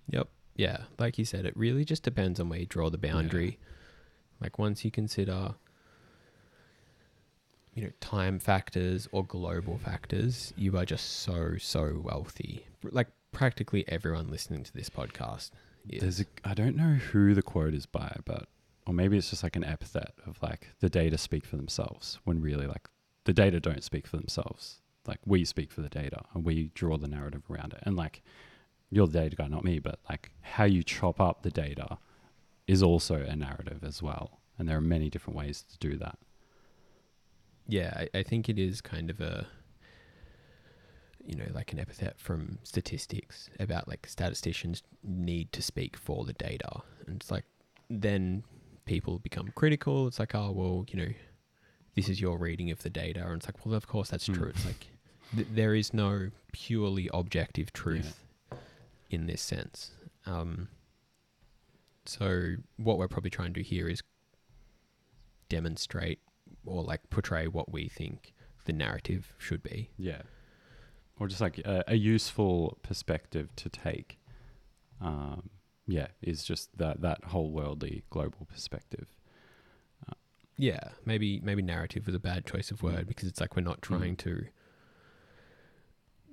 Yep. Yeah, like you said, it really just depends on where you draw the boundary. Like once you consider, you know, time factors or global factors, you are just so so wealthy. Like practically everyone listening to this podcast is. There's a I don't know who the quote is by, but or maybe it's just like an epithet of like the data speak for themselves when really like the data don't speak for themselves. Like we speak for the data and we draw the narrative around it. And like you're the data guy, not me, but like how you chop up the data is also a narrative as well. And there are many different ways to do that. yeah, I, I think it is kind of a, you know, like an epithet from statistics about like statisticians need to speak for the data. And it's like, then people become critical. It's like, oh, well, you know, this is your reading of the data. And it's like, well, of course that's Hmm. true. It's like, th- there is no purely objective truth in this sense. Um, so what we're probably trying to do here is demonstrate or like portray what we think the narrative should be. Yeah. Or just like a, a useful perspective to take. Um, yeah, is just that, that whole worldly global perspective. Yeah, maybe maybe narrative was a bad choice of word Mm. because it's like we're not trying to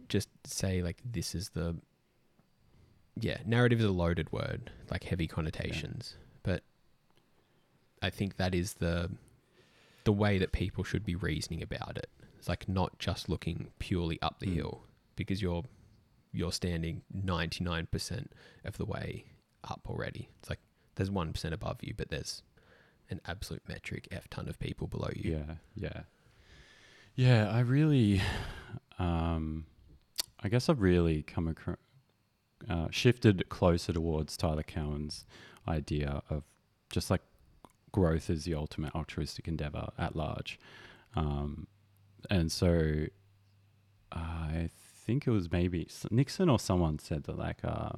just say like this is the yeah, narrative is a loaded word, like heavy connotations. But I think that is the the way that people should be reasoning about it. It's like not just looking purely up the Mm. hill because you're you're standing 99% of the way up already. It's like there's 1% above you, but there's an absolute metric F ton of people below you. Yeah, yeah, yeah. I really, um, I guess I've really come across, uh, shifted closer towards Tyler Cowen's idea of just like growth is the ultimate altruistic endeavor at large, um, and so I think it was maybe Nixon or someone said that like, uh,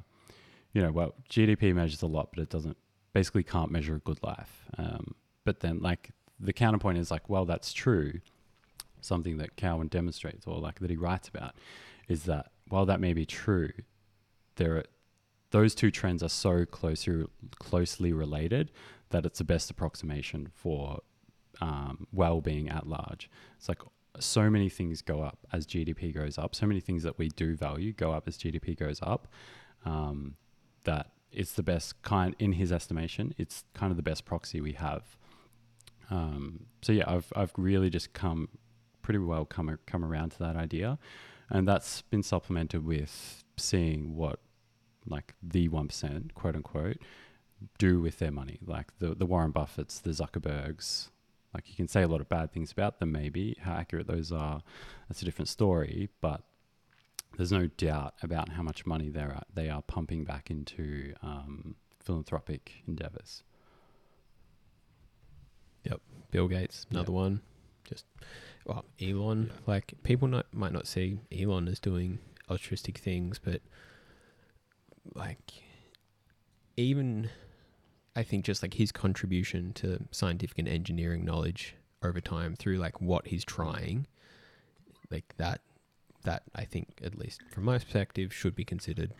you know, well, GDP measures a lot, but it doesn't basically can't measure a good life. Um, but then like the counterpoint is like, well, that's true. Something that Cowen demonstrates or like that he writes about is that while that may be true, there are those two trends are so closely closely related that it's the best approximation for um, well-being at large. It's like so many things go up as GDP goes up. So many things that we do value go up as GDP goes up. Um, that it's the best kind in his estimation. It's kind of the best proxy we have. Um, so yeah, I've I've really just come pretty well come come around to that idea, and that's been supplemented with seeing what like the one percent quote unquote do with their money, like the the Warren Buffetts, the Zuckerbergs, Like you can say a lot of bad things about them, maybe how accurate those are. That's a different story, but there's no doubt about how much money they are they are pumping back into um, philanthropic endeavors. Yep, Bill Gates, another one. Just well, Elon. Like people not, might not see Elon as doing altruistic things, but like even I think just like his contribution to scientific and engineering knowledge over time through like what he's trying, like that that I think at least from my perspective should be considered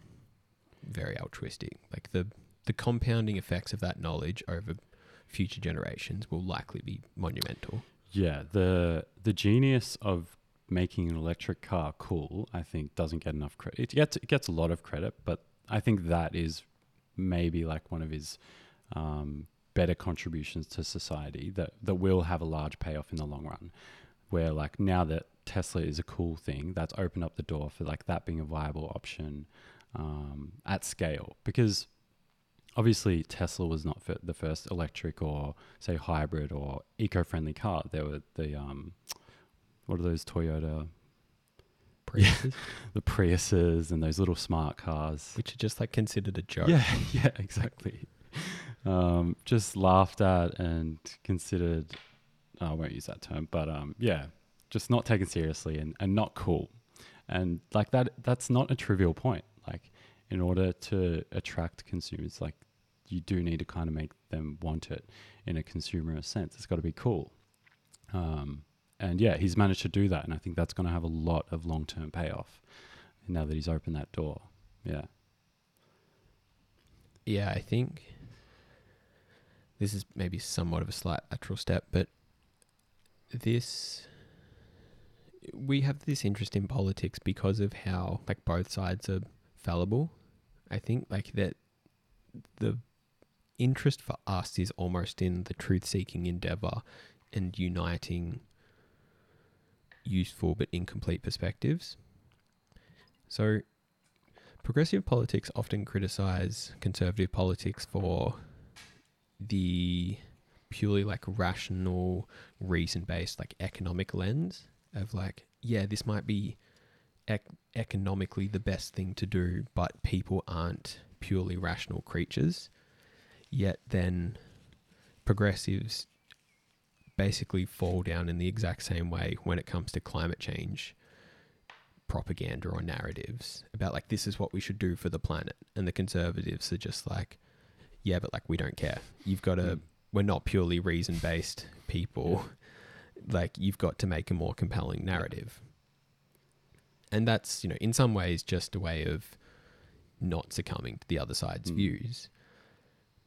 very altruistic. Like the the compounding effects of that knowledge over future generations will likely be monumental. Yeah, the the genius of making an electric car cool, I think, doesn't get enough credit. It gets it gets a lot of credit, but I think that is maybe like one of his um, better contributions to society that that will have a large payoff in the long run. Where like now that Tesla is a cool thing, that's opened up the door for like that being a viable option um, at scale because obviously Tesla was not the first electric or say hybrid or eco-friendly car. There were the um, what are those Toyota, Priuses, the Priuses, and those little smart cars. which are just like considered a joke. Yeah, yeah, exactly. Um, just laughed at and considered. I won't use that term, but um, yeah, just not taken seriously and, and not cool. And like that, that's not a trivial point. Like, in order to attract consumers, like you do need to kind of make them want it in a consumer sense. It's got to be cool. Um, and yeah, he's managed to do that, and I think that's going to have a lot of long term payoff. Now that he's opened that door, yeah. Yeah, I think this is maybe somewhat of a slight lateral step, but this we have this interest in politics because of how like both sides are fallible. I think like that the interest for us is almost in the truth seeking endeavor and uniting useful but incomplete perspectives. So progressive politics often criticize conservative politics for the purely like rational reason based like economic lens of like yeah this might be ec- economically the best thing to do but people aren't purely rational creatures. Yet then progressives basically fall down in the exact same way when it comes to climate change propaganda or narratives about like this is what we should do for the planet. And the conservatives are just like yeah but like we don't care. You've got to Mm. we're not purely reason based people like you've got to make a more compelling narrative. And that's you know in some ways just a way of not succumbing to the other side's Mm. views.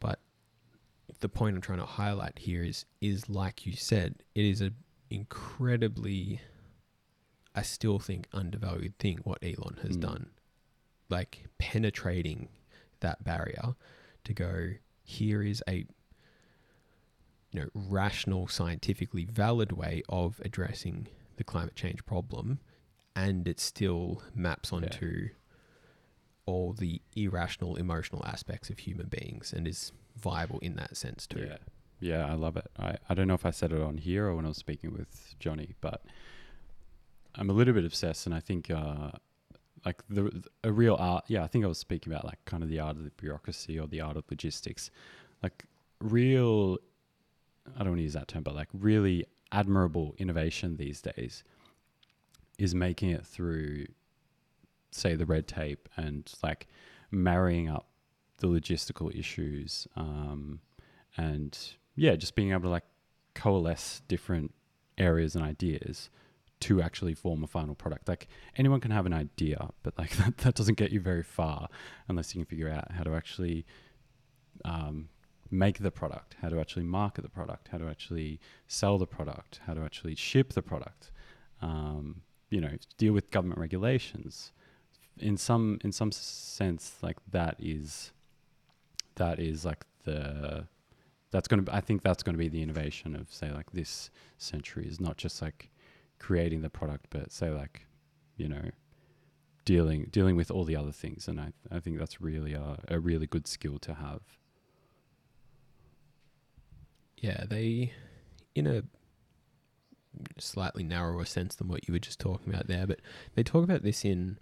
But the point i'm trying to highlight here is is like you said it is an incredibly i still think undervalued thing what elon has Mm. done. Like penetrating that barrier to go here is a you know rational scientifically valid way of addressing the climate change problem and it still maps onto all the irrational emotional aspects of human beings and is viable in that sense too Yeah. Yeah, I love it. I, I don't know if I said it on here or when I was speaking with Johnny, but I'm a little bit obsessed and I think uh, like the a real art yeah, I think I was speaking about like kind of the art of the bureaucracy or the art of logistics. Like real I don't want to use that term, but like really admirable innovation these days is making it through say the red tape and like marrying up the logistical issues um, and yeah, just being able to like coalesce different areas and ideas to actually form a final product. Like anyone can have an idea, but like that, that doesn't get you very far unless you can figure out how to actually um, make the product, how to actually market the product, how to actually sell the product, how to actually ship the product. Um, you know, deal with government regulations. In some in some sense, like that is that is like the that's going to I think that's going to be the innovation of say like this century is not just like creating the product but say like you know dealing dealing with all the other things and I I think that's really a, a really good skill to have. yeah they in a slightly narrower sense than what you were just talking about there, but they talk about this in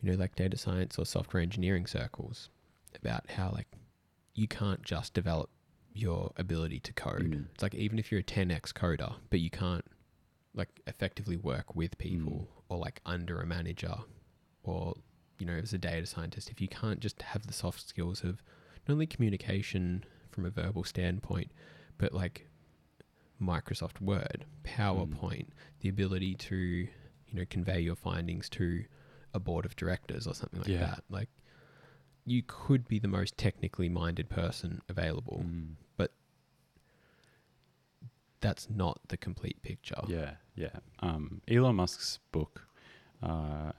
you know like data science or software engineering circles about how like you can't just develop your ability to code. Mm. It's like even if you're a 10x coder, but you can't like effectively work with people or like under a manager or you know as a data scientist if you can't just have the soft skills of not only communication from a verbal standpoint but like Microsoft Word, PowerPoint, the ability to you know convey your findings to a board of directors or something like Yeah. that like you could be the most technically minded person available Mm. That's not the complete picture Yeah, yeah. Um, Elon Musk's book, uh,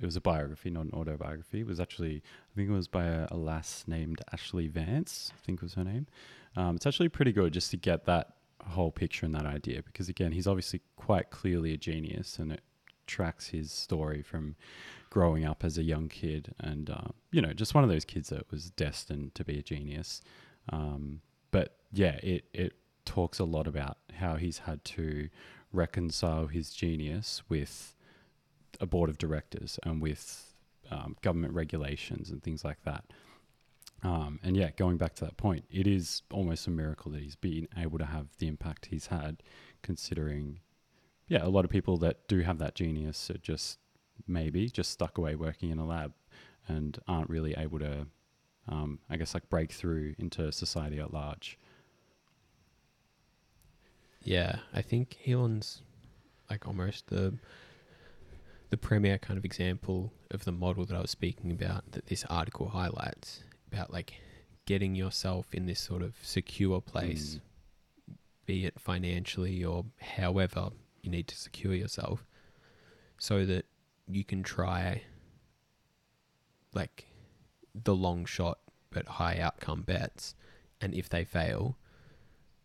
it was a biography, not an autobiography. It was actually, I think it was by a, a lass named Ashley Vance, I think was her name. Um, it's actually pretty good just to get that whole picture and that idea because, again, he's obviously quite clearly a genius and it tracks his story from growing up as a young kid and, uh, you know, just one of those kids that was destined to be a genius. Um, but yeah, it, it talks a lot about how he's had to reconcile his genius with a board of directors and with um, government regulations and things like that. Um, and yeah, going back to that point, it is almost a miracle that he's been able to have the impact he's had, considering, yeah, a lot of people that do have that genius are just maybe just stuck away working in a lab and aren't really able to, um, I guess, like break through into society at large. Yeah, I think Elon's like almost the the premier kind of example of the model that I was speaking about that this article highlights about like getting yourself in this sort of secure place, mm. be it financially or however you need to secure yourself, so that you can try like the long shot but high outcome bets, and if they fail,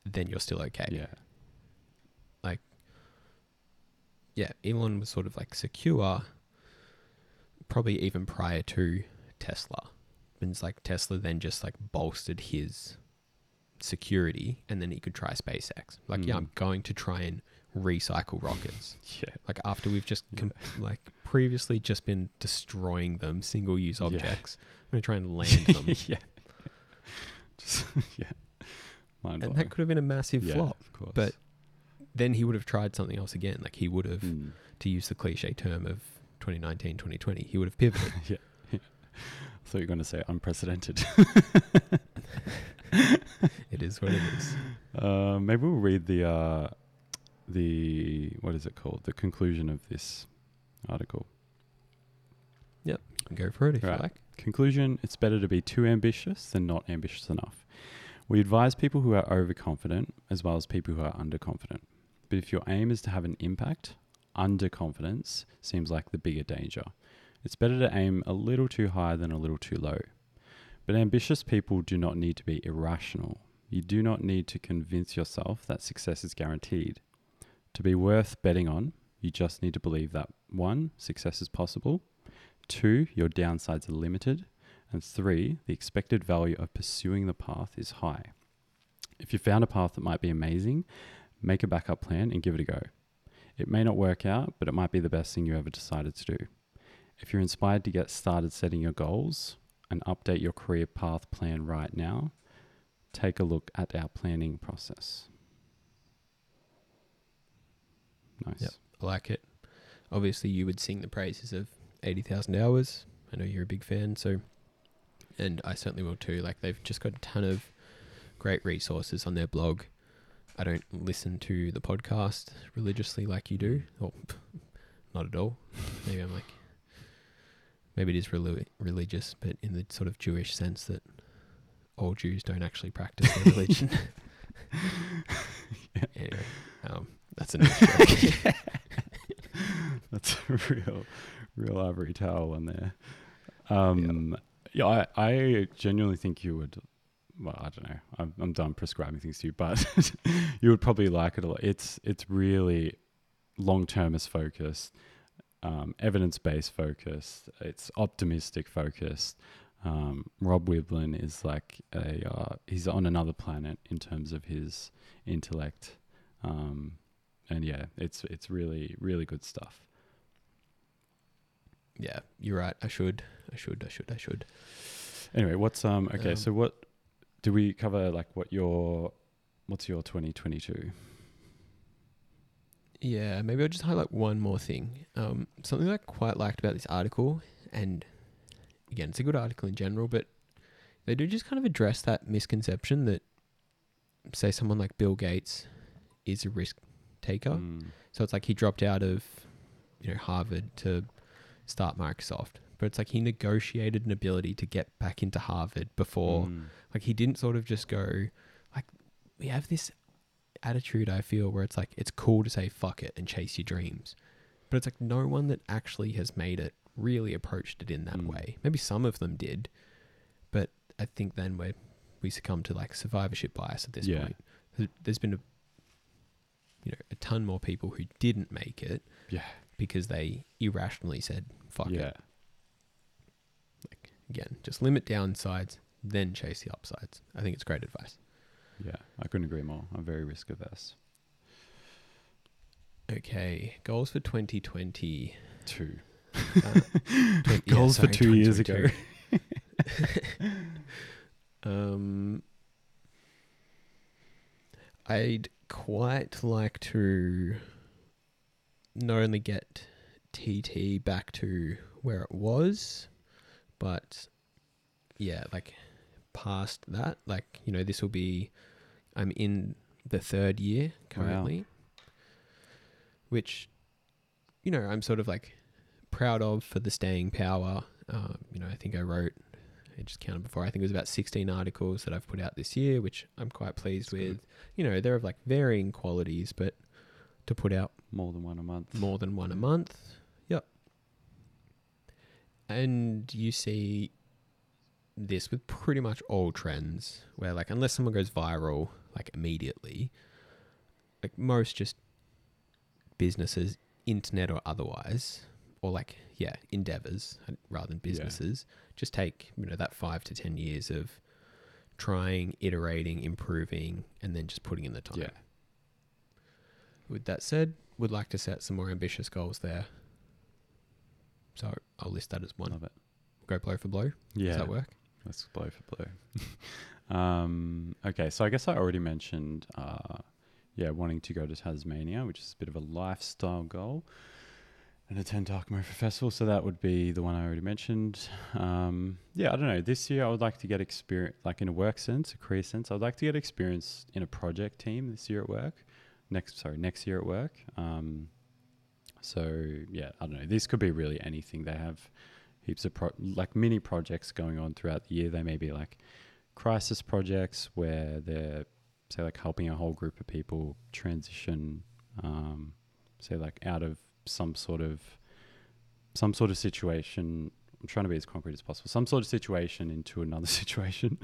then you're still okay Yeah. Yeah, Elon was sort of like secure, probably even prior to Tesla. And it's like Tesla then just like bolstered his security, and then he could try SpaceX. Like, yeah, Mm. I'm going to try and recycle rockets. Yeah. Like after we've just Yeah. like previously just been destroying them, single use Yeah. objects. I'm gonna try and land them, yeah. Just, yeah. Mind and blowing. that could have been a massive yeah, flop. Of course. but- Then he would have tried something else again. Like he would have, Mm. to use the cliche term of 2019, 2020, he would have pivoted. I thought you were going to say unprecedented. it is what it is. Uh, maybe we'll read the uh, the what is it called? The conclusion of this article. Yep, go for it if Right. you like. Conclusion: It's better to be too ambitious than not ambitious enough. We advise people who are overconfident as well as people who are underconfident. But if your aim is to have an impact, underconfidence seems like the bigger danger. It's better to aim a little too high than a little too low. But ambitious people do not need to be irrational. You do not need to convince yourself that success is guaranteed. To be worth betting on, you just need to believe that one, success is possible, two, your downsides are limited, and three, the expected value of pursuing the path is high. If you found a path that might be amazing, make a backup plan and give it a go. It may not work out, but it might be the best thing you ever decided to do. If you're inspired to get started setting your goals and update your career path plan right now, take a look at our planning process. Nice. Yep. I like it. Obviously, you would sing the praises of 80,000 hours. I know you're a big fan, so, and I certainly will too. Like, they've just got a ton of great resources on their blog. I don't listen to the podcast religiously like you do, or not at all. Maybe I'm like, maybe it is reli- religious, but in the sort of Jewish sense that all Jews don't actually practice their religion. Anyway, um, that's a joke. That's a real, real ivory towel on there. Um, yeah, I, I genuinely think you would. Well, I don't know. I'm, I'm done prescribing things to you, but you would probably like it a lot. It's it's really long termist focused, um, evidence based focused. It's optimistic focused. um, Rob Wiblin is like a uh, he's on another planet in terms of his intellect, um, and yeah, it's it's really really good stuff. Yeah, you're right. I should. I should. I should. I should. Anyway, what's um okay? Um, so what do we cover? Like, what your what's your twenty twenty two? Yeah, maybe I'll just highlight one more thing. Um, something that I quite liked about this article, and again, it's a good article in general, but they do just kind of address that misconception that, say, someone like Bill Gates is a risk taker. Mm. So it's like he dropped out of, you know, Harvard to start Microsoft, but it's like he negotiated an ability to get back into Harvard before Mm. like he didn't sort of just go like we have this attitude I feel where it's like it's cool to say fuck it and chase your dreams. But it's like no one that actually has made it really approached it in that Mm. way. Maybe some of them did, but I think then we we succumb to like survivorship bias at this Yeah. point. There- There's been a you know a ton more people who didn't make it Yeah. because they irrationally said fuck yeah. it. Again, just limit downsides, then chase the upsides. I think it's great advice. Yeah. I couldn't agree more. I'm very risk averse. Okay, goals for 2020. Two. Uh, twen- yeah, Goals for two years ago. um, I'd quite like to not only get TT back to where it was, but yeah, like past that. Like, you know, this will be, I'm in the third year Wow. currently, which, you know, I'm sort of like proud of for the staying power. Um, you know, I think I wrote, I just counted before, I think it was about 16 articles that I've put out this year, which I'm quite pleased That's good. with. You know, they're of like varying qualities, but to put out More than one a month. more than one a month. And you see this with pretty much all trends where like unless someone goes viral like immediately, like most just businesses, internet or otherwise, or like yeah, endeavors rather than Yeah. businesses, just take, you know, that 5 to 10 years of trying, iterating, improving and then just putting in the time. Yeah. With that said, would like to set some more ambitious goals there. So I'll list that as one. Love it. Go blow for blow. Yeah. Does that work? Let's blow for blow. um, okay, so I guess I already mentioned, uh, yeah, wanting to go to Tasmania, which is a bit of a lifestyle goal, and attend Dark Mofo Festival. So that would be the one I already mentioned. Um, yeah, I don't know. This year, I would like to get experience, like in a work sense, a career sense. I'd like to get experience in a project team this year at work. Next, sorry, next year at work. Um, so yeah, I don't know. This could be really anything. They have heaps of pro- like mini projects going on throughout the year. They may be like crisis projects where they're say like helping a whole group of people transition, um, say like out of some sort of some sort of situation. I'm trying to be as concrete as possible. Some sort of situation into another situation.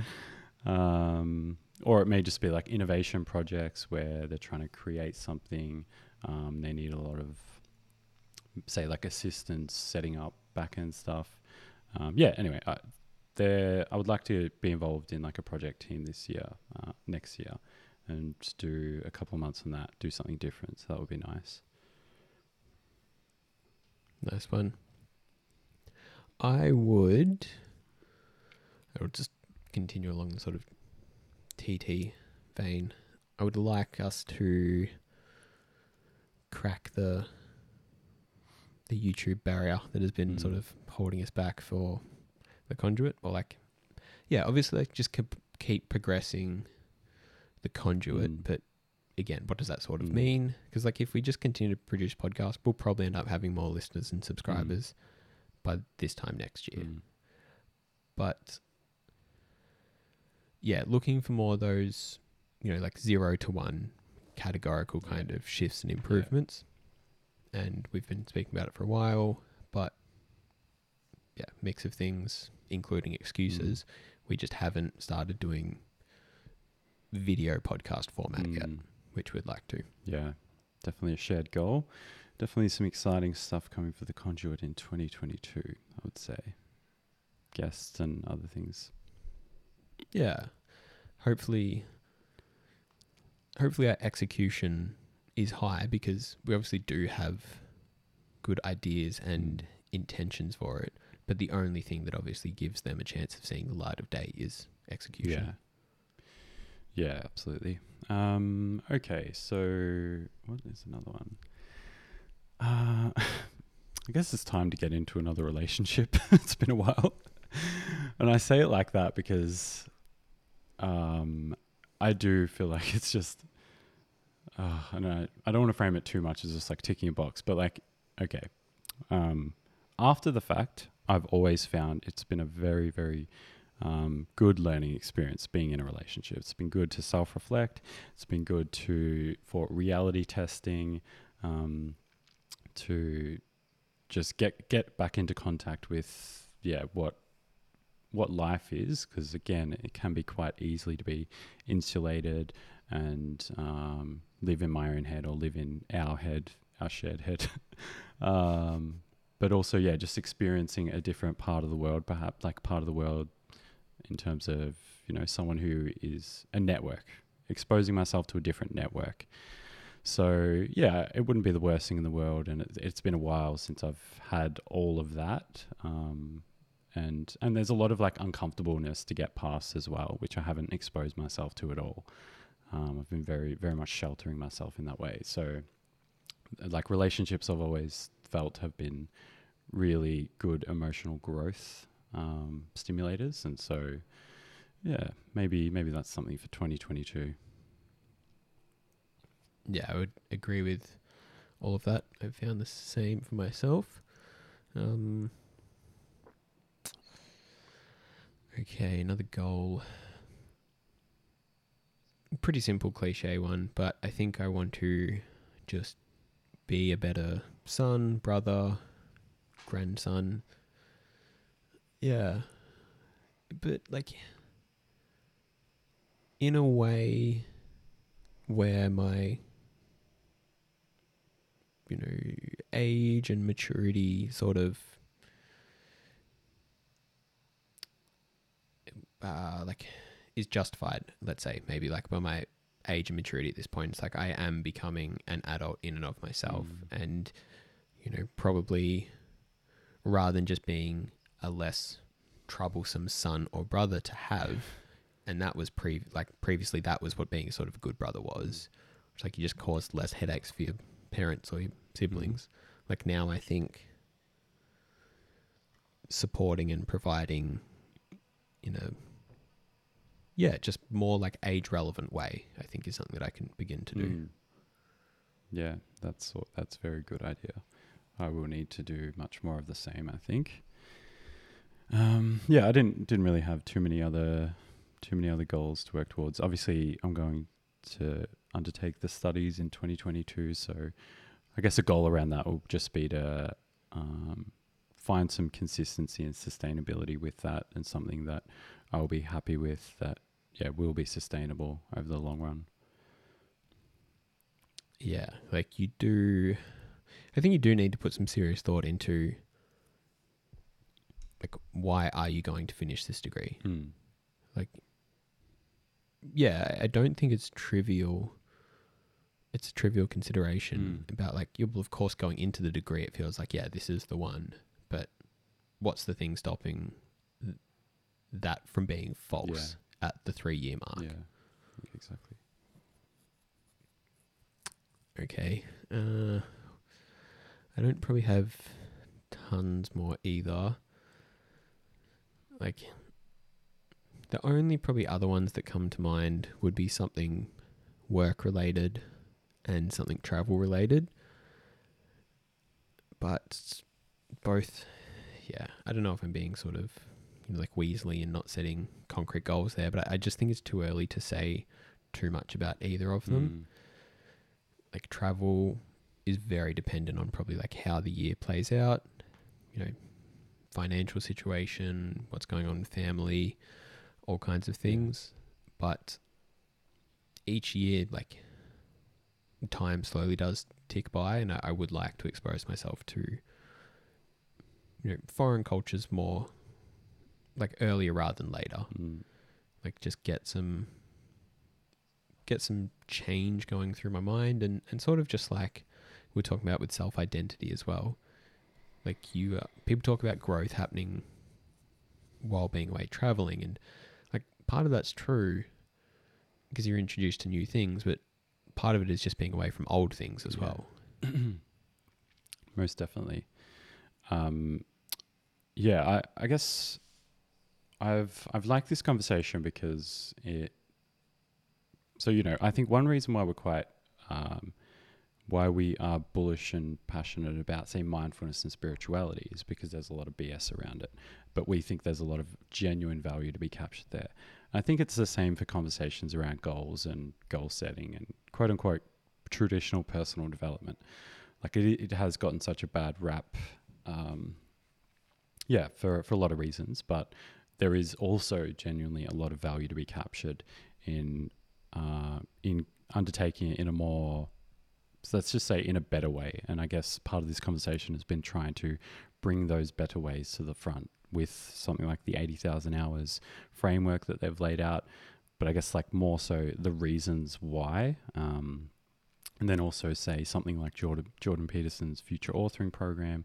Um, or it may just be like innovation projects where they're trying to create something. Um, they need a lot of, say, like assistance setting up back end stuff. Um, yeah. Anyway, I, there, I would like to be involved in like a project team this year, uh, next year, and just do a couple of months on that. Do something different. So that would be nice. Nice one. I would. I would just continue along the sort of TT vein. I would like us to crack the the YouTube barrier that has been sort Mm. of holding us back for the conduit, or like, yeah, obviously, like just keep keep progressing the conduit, Mm. but again, what does that sort of Mm. mean? Because like if we just continue to produce podcasts, we'll probably end up having more listeners and subscribers by this time next year. Mm. But yeah, looking for more of those, you know, like zero to one categorical kind of shifts and improvements. And we've been speaking about it for a while, but yeah, mix of things, including excuses. We just haven't started doing video podcast format yet, Mm. which we'd like to. Yeah, definitely a shared goal. Definitely some exciting stuff coming for the conduit in 2022, I would say. guests and other things. Yeah. Hopefully hopefully our execution is high because we obviously do have good ideas and intentions for it. But the only thing that obviously gives them a chance of seeing the light of day is execution. Yeah. Yeah, absolutely. Um, okay, so what is another one? Uh, I guess it's time to get into another relationship. it's been a while. and I say it like that because um, I do feel like it's just, uh, I I don't want to frame it too much as just like ticking a box, but like, okay. Um, after the fact, I've always found it's been a very, very um, good learning experience being in a relationship. It's been good to self reflect. It's been good to for reality testing, um, to just get get back into contact with yeah what what life is because again it can be quite easily to be insulated and um, live in my own head or live in our head our shared head. Um, but also yeah just experiencing a different part of the world perhaps like part of the world in terms of you know someone who is a network exposing myself to a different network. So yeah it wouldn't be the worst thing in the world and it, it's been a while since i've had all of that. Um, and and there's a lot of like uncomfortableness to get past as well which i haven't exposed myself to at all um, i've been very very much sheltering myself in that way so like relationships i've always felt have been really good emotional growth um, stimulators, and so yeah, maybe maybe that's something for 2022. Yeah, I would agree with all of that. I've found the same for myself. Um, okay, another goal. Pretty simple cliche one, but I think I want to just be a better son, brother, grandson. Yeah. But like in a way where my you know age and maturity sort of uh, like is justified. Let's say maybe like by my age and maturity at this point it's like i am becoming an adult in and of myself Mm. and you know probably rather than just being a less troublesome son or brother to have and that was pre like previously that was what being sort of a good brother was. It's like you just caused less headaches for your parents or your siblings. Like now i think supporting and providing in a yeah just more like age relevant way i think is something that i can begin to do Mm. Yeah, that's that's a very good idea. I will need to do much more of the same. I think. Um, yeah, I didn't didn't really have too many other too many other goals to work towards. Obviously, I'm going to undertake the studies in 2022, so I guess a goal around that will just be to um, find some consistency and sustainability with that, and something that I'll be happy with. That yeah will be sustainable over the long run. yeah like you do i think you do need to put some serious thought into like why are you going to finish this degree Mm. like yeah i don't think it's trivial it's a trivial consideration Mm. about like you're of course going into the degree it feels like yeah this is the one but what's the thing stopping that from being false at the three year mark. Yeah, exactly. okay uh i don't probably have tons more either. Like the only probably other ones that come to mind would be something work related and something travel related but both yeah i don't know if i'm being sort of like weasley and not setting concrete goals there but I, I just think it's too early to say too much about either of them. Mm. like travel is very dependent on probably like how the year plays out you know financial situation what's going on with family all kinds of things. But each year like time slowly does tick by and I, I would like to expose myself to you know foreign cultures more like earlier rather than later. Mm. Like just get some get some change going through my mind and and sort of just like we're talking about with self identity as well. Like you, uh, people talk about growth happening while being away traveling, and like part of that's true because you're introduced to new things, but part of it is just being away from old things as Yeah. well. Most definitely. Um, yeah, I, I guess I've I've liked this conversation because it. So you know, I think one reason why we're quite um, why we are bullish and passionate about say mindfulness and spirituality is because there's a lot of BS around it, but we think there's a lot of genuine value to be captured there. I think it's the same for conversations around goals and goal setting and quote unquote traditional personal development. Like it, it has gotten such a bad rap, um, yeah, for for a lot of reasons. But there is also genuinely a lot of value to be captured in uh, in undertaking it in a more so let's just say in a better way. And I guess part of this conversation has been trying to bring those better ways to the front with something like the 80,000 hours framework that they've laid out. But I guess like more so the reasons why. Um, and then also say something like Jordan, Jordan Peterson's future authoring program.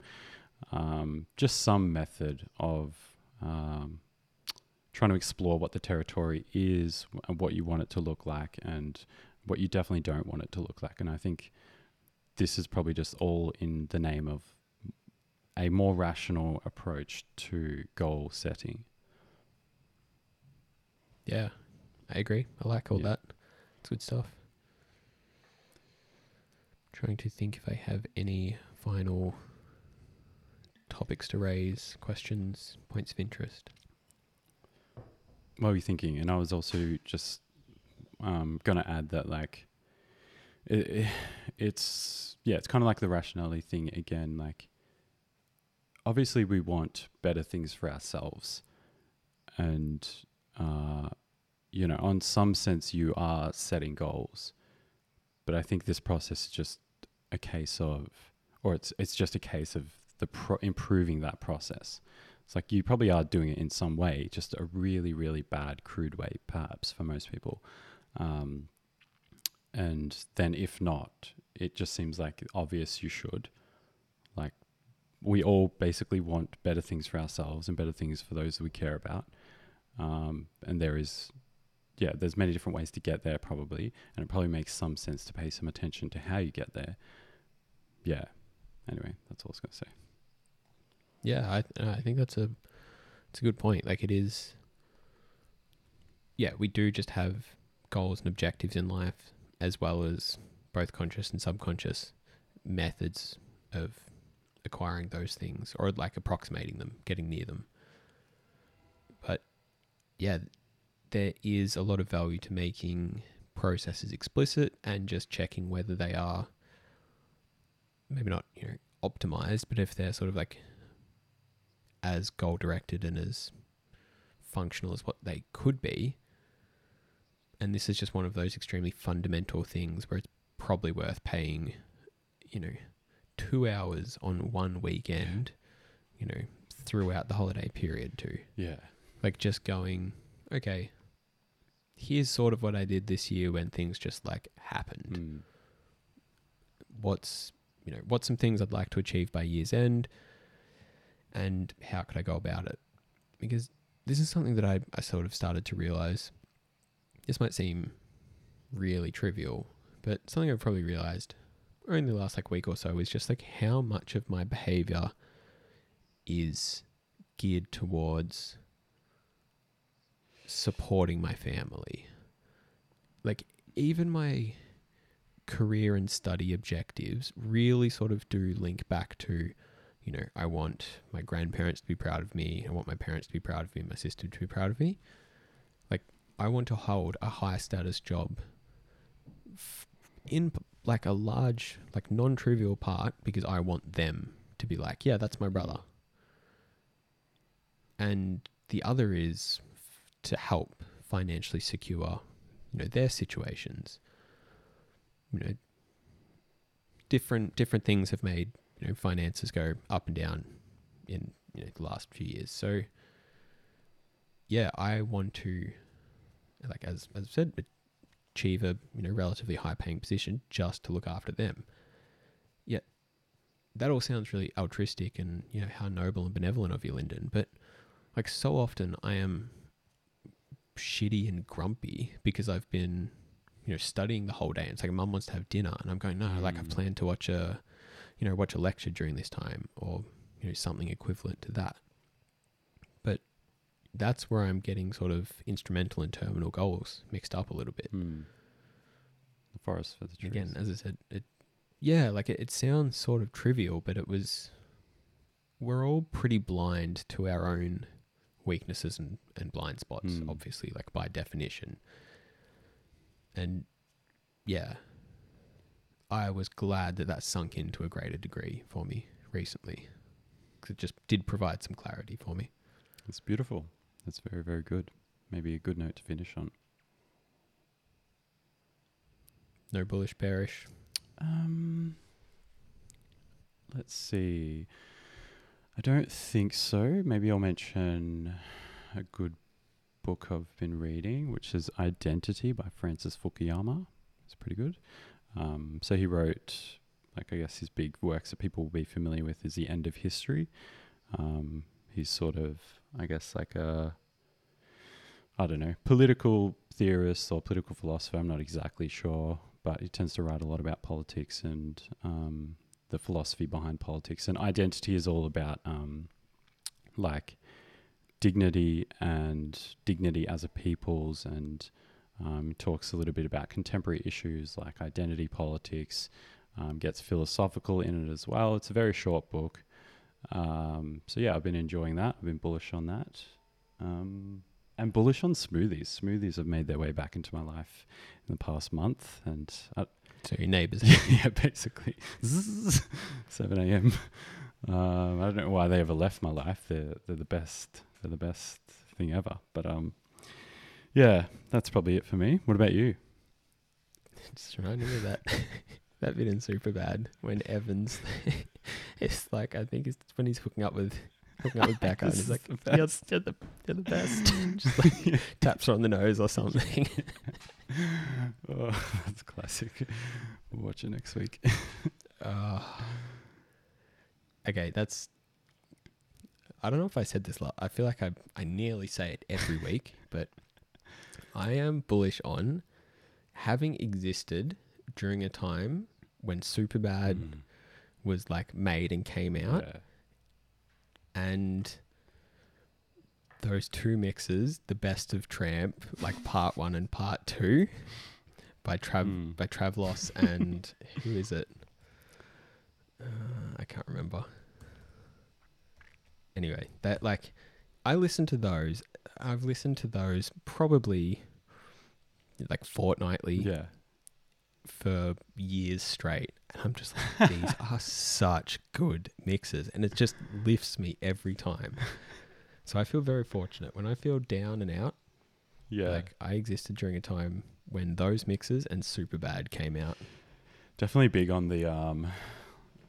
Um, just some method of um, trying to explore what the territory is and what you want it to look like and what you definitely don't want it to look like. And I think this is probably just all in the name of a more rational approach to goal setting. Yeah, I agree. I like all Yeah. that. It's good stuff. Trying to think if I have any final topics to raise, questions, points of interest. What were you thinking? And I was also just um, going to add that, like, it, it, it's, yeah, it's kind of like the rationality thing again. Like, obviously, we want better things for ourselves. And, uh, you know, on some sense, you are setting goals. But I think this process is just a case of, or it's it's just a case of the pro- improving that process. It's like you probably are doing it in some way, just a really, really bad, crude way, perhaps for most people. Um, and then if not, it just seems like obvious you should. Like we all basically want better things for ourselves and better things for those that we care about. Um, and there is, yeah, there's many different ways to get there probably, and it probably makes some sense to pay some attention to how you get there. Yeah. Anyway, that's all I was going to say. Yeah, I I think that's a it's a good point. Like it is. Yeah, we do just have goals and objectives in life, as well as both conscious and subconscious methods of acquiring those things, or like approximating them, getting near them. But yeah, there is a lot of value to making processes explicit and just checking whether they are maybe not you know optimized, but if they're sort of like as goal directed and as functional as what they could be. And this is just one of those extremely fundamental things where it's probably worth paying, you know, two hours on one weekend, you know, throughout the holiday period too. Yeah. like just going, okay, here's sort of what I did this year when things just like happened Mm. what's you know what's some things I'd like to achieve by year's end, and how could I go about it? Because this is something that I, I sort of started to realize. This might seem really trivial, but something I've probably realized only the last like week or so is just like how much of my behavior is geared towards supporting my family. Like even my career and study objectives really sort of do link back to, you know, I want my grandparents to be proud of me. I want my parents to be proud of me, my sister to be proud of me. Like, I want to hold a high status job f- in like a large, like non trivial part because I want them to be like, yeah, that's my brother. And the other is f- to help financially secure, you know, their situations you know different different things have made you know finances go up and down in you know the last few years so yeah, I want to, like as as I said, achieve a you know relatively high paying position just to look after them. Yet, that all sounds really altruistic and you know how noble and benevolent of you, Lyndon. But like so often, I am shitty and grumpy because I've been you know studying the whole day. It's like mum wants to have dinner, and I'm going no, like I've Mm. planned to watch a you know watch a lecture during this time or you know something equivalent to that. But that's where I'm getting sort of instrumental and terminal goals mixed up a little bit. Hmm. The forest for the trees. Again, as I said, it yeah, like it, it sounds sort of trivial, but it was we're all pretty blind to our own weaknesses and, and blind spots, Mm. obviously, like by definition. And yeah, I was glad that that sunk into a greater degree for me recently. 'Cause it just did provide some clarity for me. It's beautiful. That's very, very good. Maybe a good note to finish on. No bullish, bearish. Um, let's see. I don't think so. Maybe I'll mention a good book I've been reading, which is Identity by Francis Fukuyama. It's pretty good. Um, so he wrote, like, I guess his big works that people will be familiar with is The End of History. Um, he's sort of, I guess, like a, I don't know, political theorist or political philosopher. I'm not exactly sure, but he tends to write a lot about politics and um, the philosophy behind politics. And identity is all about um, like dignity and dignity as a people's, and um, talks a little bit about contemporary issues like identity politics. Um, gets philosophical in it as well. It's a very short book. Um, so yeah, I've been enjoying that. I've been bullish on that. Um, and bullish on smoothies. Smoothies have made their way back into my life in the past month, and I, So your neighbours. yeah, basically, Zzz, seven a.m. Um, I don't know why they ever left my life. They're they're the best. They're the best thing ever. But um, yeah, that's probably it for me. What about you? Just reminded me of that that bit in Superbad when Evans, it's like I think it's when he's hooking up with hooking up with Becca and he's like, you're, you're the you're the best. Just like taps her on the nose or something. Oh, that's classic. We'll watch it next week. Uh, okay, that's. I don't know if I said this. lot. I feel like I I nearly say it every week, but I am bullish on having existed during a time when Superbad Mm, was like made and came out, yeah. and those two mixes, the best of Tramp, like part one and part two, by Trav Mm. by Travlos and who is it? Uh, I can't remember. Anyway, that like I listened to those. I've listened to those probably like fortnightly Yeah. for years straight. And I'm just like, these are such good mixes. And it just lifts me every time. So I feel very fortunate. When I feel down and out, Yeah. like I existed during a time when those mixes and Superbad came out. Definitely big on the um,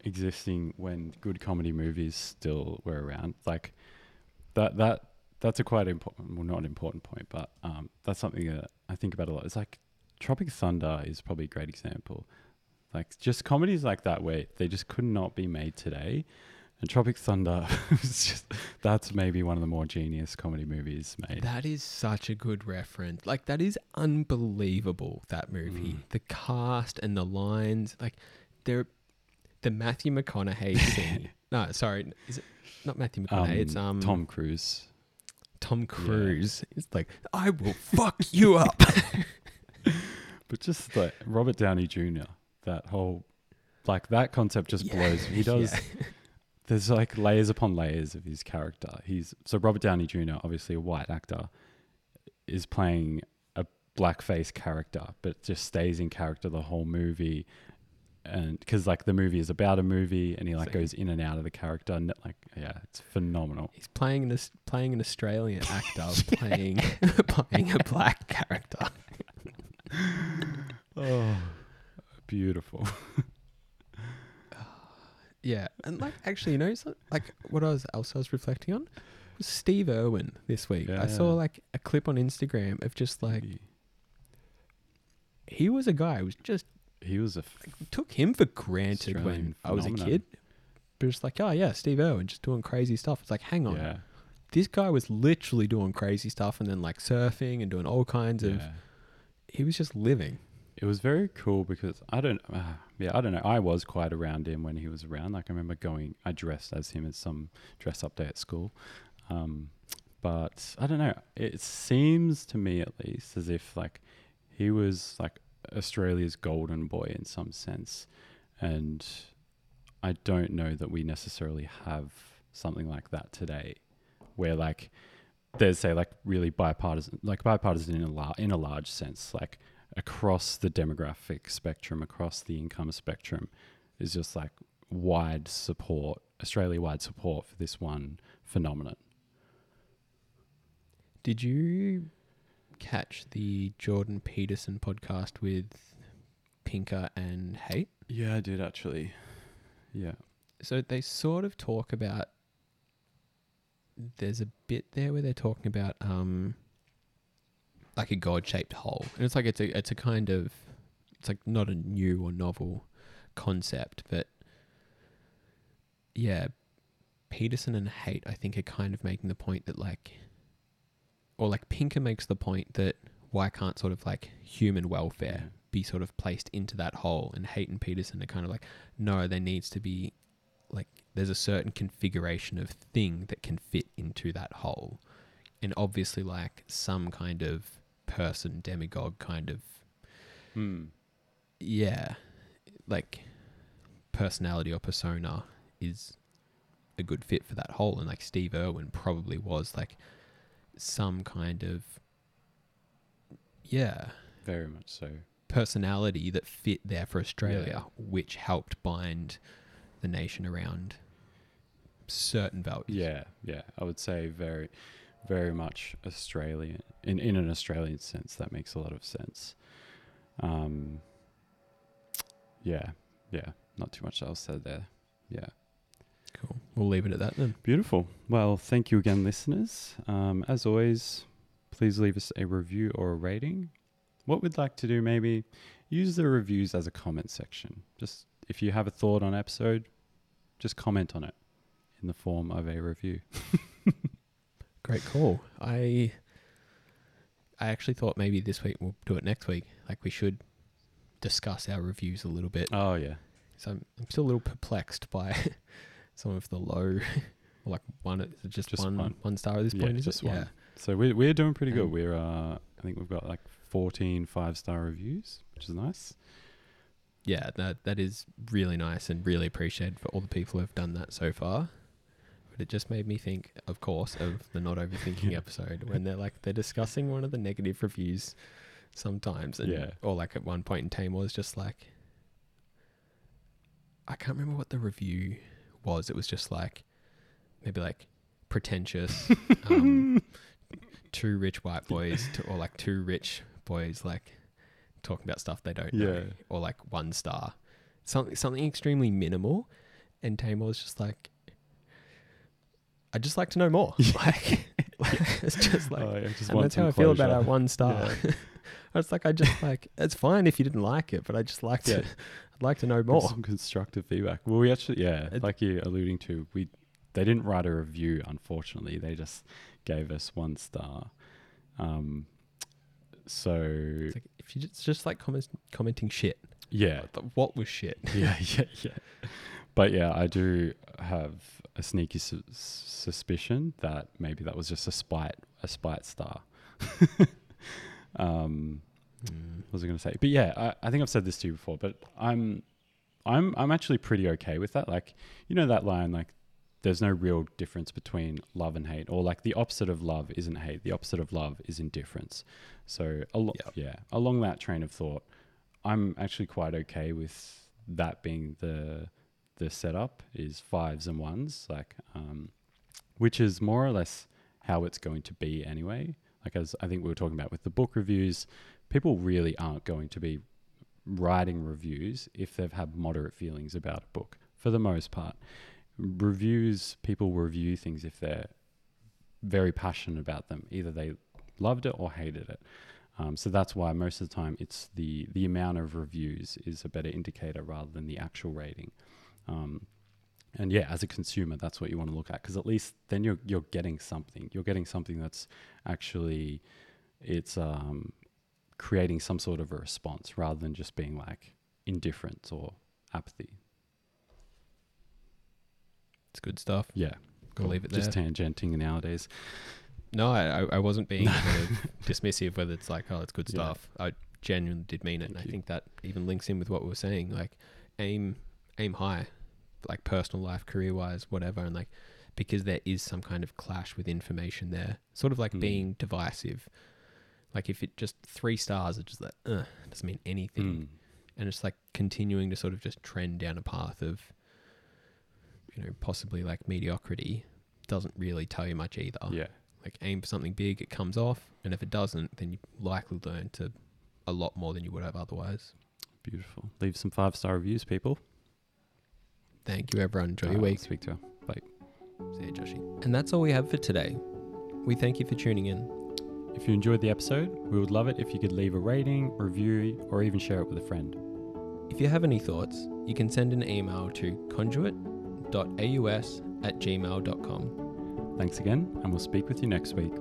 existing when good comedy movies still were around. Like that that that's a quite important well not an important point, but um, that's something that I think about a lot. It's like Tropic Thunder is probably a great example. Like just comedies like that where they just could not be made today. And Tropic Thunder was just that's maybe one of the more genius comedy movies made. That is such a good reference. Like that is unbelievable. That movie, Mm. the cast and the lines, like they're the Matthew McConaughey scene. no, sorry, is it not Matthew McConaughey? it's um Tom Cruise. Tom Cruise. is like I will fuck you up. But just like Robert Downey Jr., that whole like that concept just Yeah. blows. He does. There's like layers upon layers of his character. He's so Robert Downey Jr., obviously a white actor, is playing a blackface character, but just stays in character the whole movie. And because like the movie is about a movie, and he like So- goes in and out of the character, and like yeah, it's phenomenal. He's playing an Aus- playing an Australian actor playing playing a black character. Oh, beautiful. Yeah, and like actually, you know, like what I was else I was reflecting on was Steve Irwin this week. I saw like a clip on Instagram of just like he was a guy who was just he was a f- took him for granted when Australian I was a phenomenon. kid. But it's like, oh yeah, Steve Irwin just doing crazy stuff. It's like, hang on, yeah, this guy was literally doing crazy stuff and then like surfing and doing all kinds of. yeah. He was just living. It was very cool because I don't, uh, yeah, I don't know. I was quite around him when he was around. Like I remember going, I dressed as him at some dress up day at school. Um, but I don't know. It seems to me, at least, as if like he was like Australia's golden boy in some sense, and I don't know that we necessarily have something like that today, where like there's say like really bipartisan, like bipartisan in a lar- in a large sense, like across the demographic spectrum, across the income spectrum, is just like wide support, Australia wide support for this one phenomenon. Did you catch the Jordan Peterson podcast with Pinker and Haidt? Yeah, I did actually. Yeah. So they sort of talk about. There's a bit there where they're talking about um, like a god-shaped hole, and it's like it's a it's a kind of it's like not a new or novel concept, but yeah, Peterson and Haidt I think are kind of making the point that like, or like Pinker makes the point that why can't sort of like human welfare Yeah. be sort of placed into that hole, and and Peterson are kind of like no, there needs to be like there's a certain configuration of thing that can fit into that hole. And obviously like some kind of person, demagogue kind of Hmm. yeah, like personality or persona is a good fit for that hole and like Steve Irwin probably was like some kind of yeah, Very much so. personality that fit there for Australia, which helped bind the nation around certain values. Yeah, yeah. I would say very, very much Australian in in an Australian sense. That makes a lot of sense. Um. Yeah, yeah. Not too much else said there. Yeah. Cool. We'll leave it at that then. Beautiful. Well, thank you again, listeners. Um, as always, please leave us a review or a rating. What we'd like to do, maybe, use the reviews as a comment section. Just if you have a thought on episode, just comment on it in the form of a review. Great call. I I actually thought maybe this week we'll do it next week. Like we should discuss our reviews a little bit. Oh yeah, So I'm, I'm still a little perplexed by some of the low, like one, is it just, Just one, one. one star at this Yeah, point. Is just it? one. Yeah. So we're we're doing pretty good. Um, We're uh, I think we've got like 14 five star reviews, which is nice. Yeah, that that is really nice and really appreciated for all the people who have done that so far. But it just made me think, of course, of the not overthinking Yeah. episode when they're like they're discussing one of the negative reviews sometimes, and Yeah. or like at one point in Taimur was just like, I can't remember what the review was. It was just like maybe like pretentious, um, two rich white boys, to, or like two rich boys like talking about stuff they don't know, or like one star, something something extremely minimal. And Taimur was just like, I'd just like to know more. like, like, it's just like, Oh, yeah, just and that's how I feel about our one star. I was like, I just like, it's fine if you didn't like it, but I just like to, Yeah. I'd like to know more. Some constructive feedback. Well, we actually, yeah, It- like you're alluding to, we they didn't write a review. Unfortunately, they just gave us one star. Um, so like if you just, just like comment, commenting shit. yeah, what was shit? yeah, yeah, yeah. But yeah, I do have a sneaky su- suspicion that maybe that was just a spite, a spite star. Um, what was I going to say? But yeah, I, I think I've said this to you before, but I'm, I'm, I'm actually pretty okay with that. Like, you know that line, like, there's no real difference between love and hate, or like the opposite of love isn't hate. The opposite of love is indifference. So, alo- Yep. yeah, along that train of thought, I'm actually quite okay with that being the the setup is fives and ones, like, um, which is more or less how it's going to be anyway. Like as I think we were talking about with the book reviews, people really aren't going to be writing reviews if they've had moderate feelings about a book for the most part. Reviews, people review things if they're very passionate about them. Either they loved it or hated it. Um, so that's why most of the time it's the the amount of reviews is a better indicator rather than the actual rating. Um, and yeah, as a consumer, that's what you want to look at because at least then you're you're getting something. You're getting something that's actually it's um, creating some sort of a response rather than just being like indifference or apathy. It's good stuff. Yeah, I'll leave it there. Just tangenting nowadays. No, I, I- wasn't being kind of dismissive whether it's like, oh, it's good Yeah. stuff. I genuinely did mean it. and Thank I think that even links in with what we were saying. Like, aim aim high, like personal life, career wise, whatever. And like, because there is some kind of clash with information there, sort of like Mm. being divisive. Like, if it just three stars, it's just like, uh, doesn't mean anything. Mm. And it's like continuing to sort of just trend down a path of, you know, possibly like mediocrity doesn't really tell you much either Yeah, like aim for something big, it comes off, and if it doesn't, then you likely learn to a lot more than you would have otherwise. beautiful. Leave some five star reviews, people. Thank you, everyone. Enjoy your week. Speak to you. See you, Joshy. And that's all we have for today. We thank you for tuning in. If you enjoyed the episode, we would love it if you could leave a rating, review, or even share it with a friend. If you have any thoughts, you can send an email to conduit.aus at gmail.com. Thanks again, and we'll speak with you next week.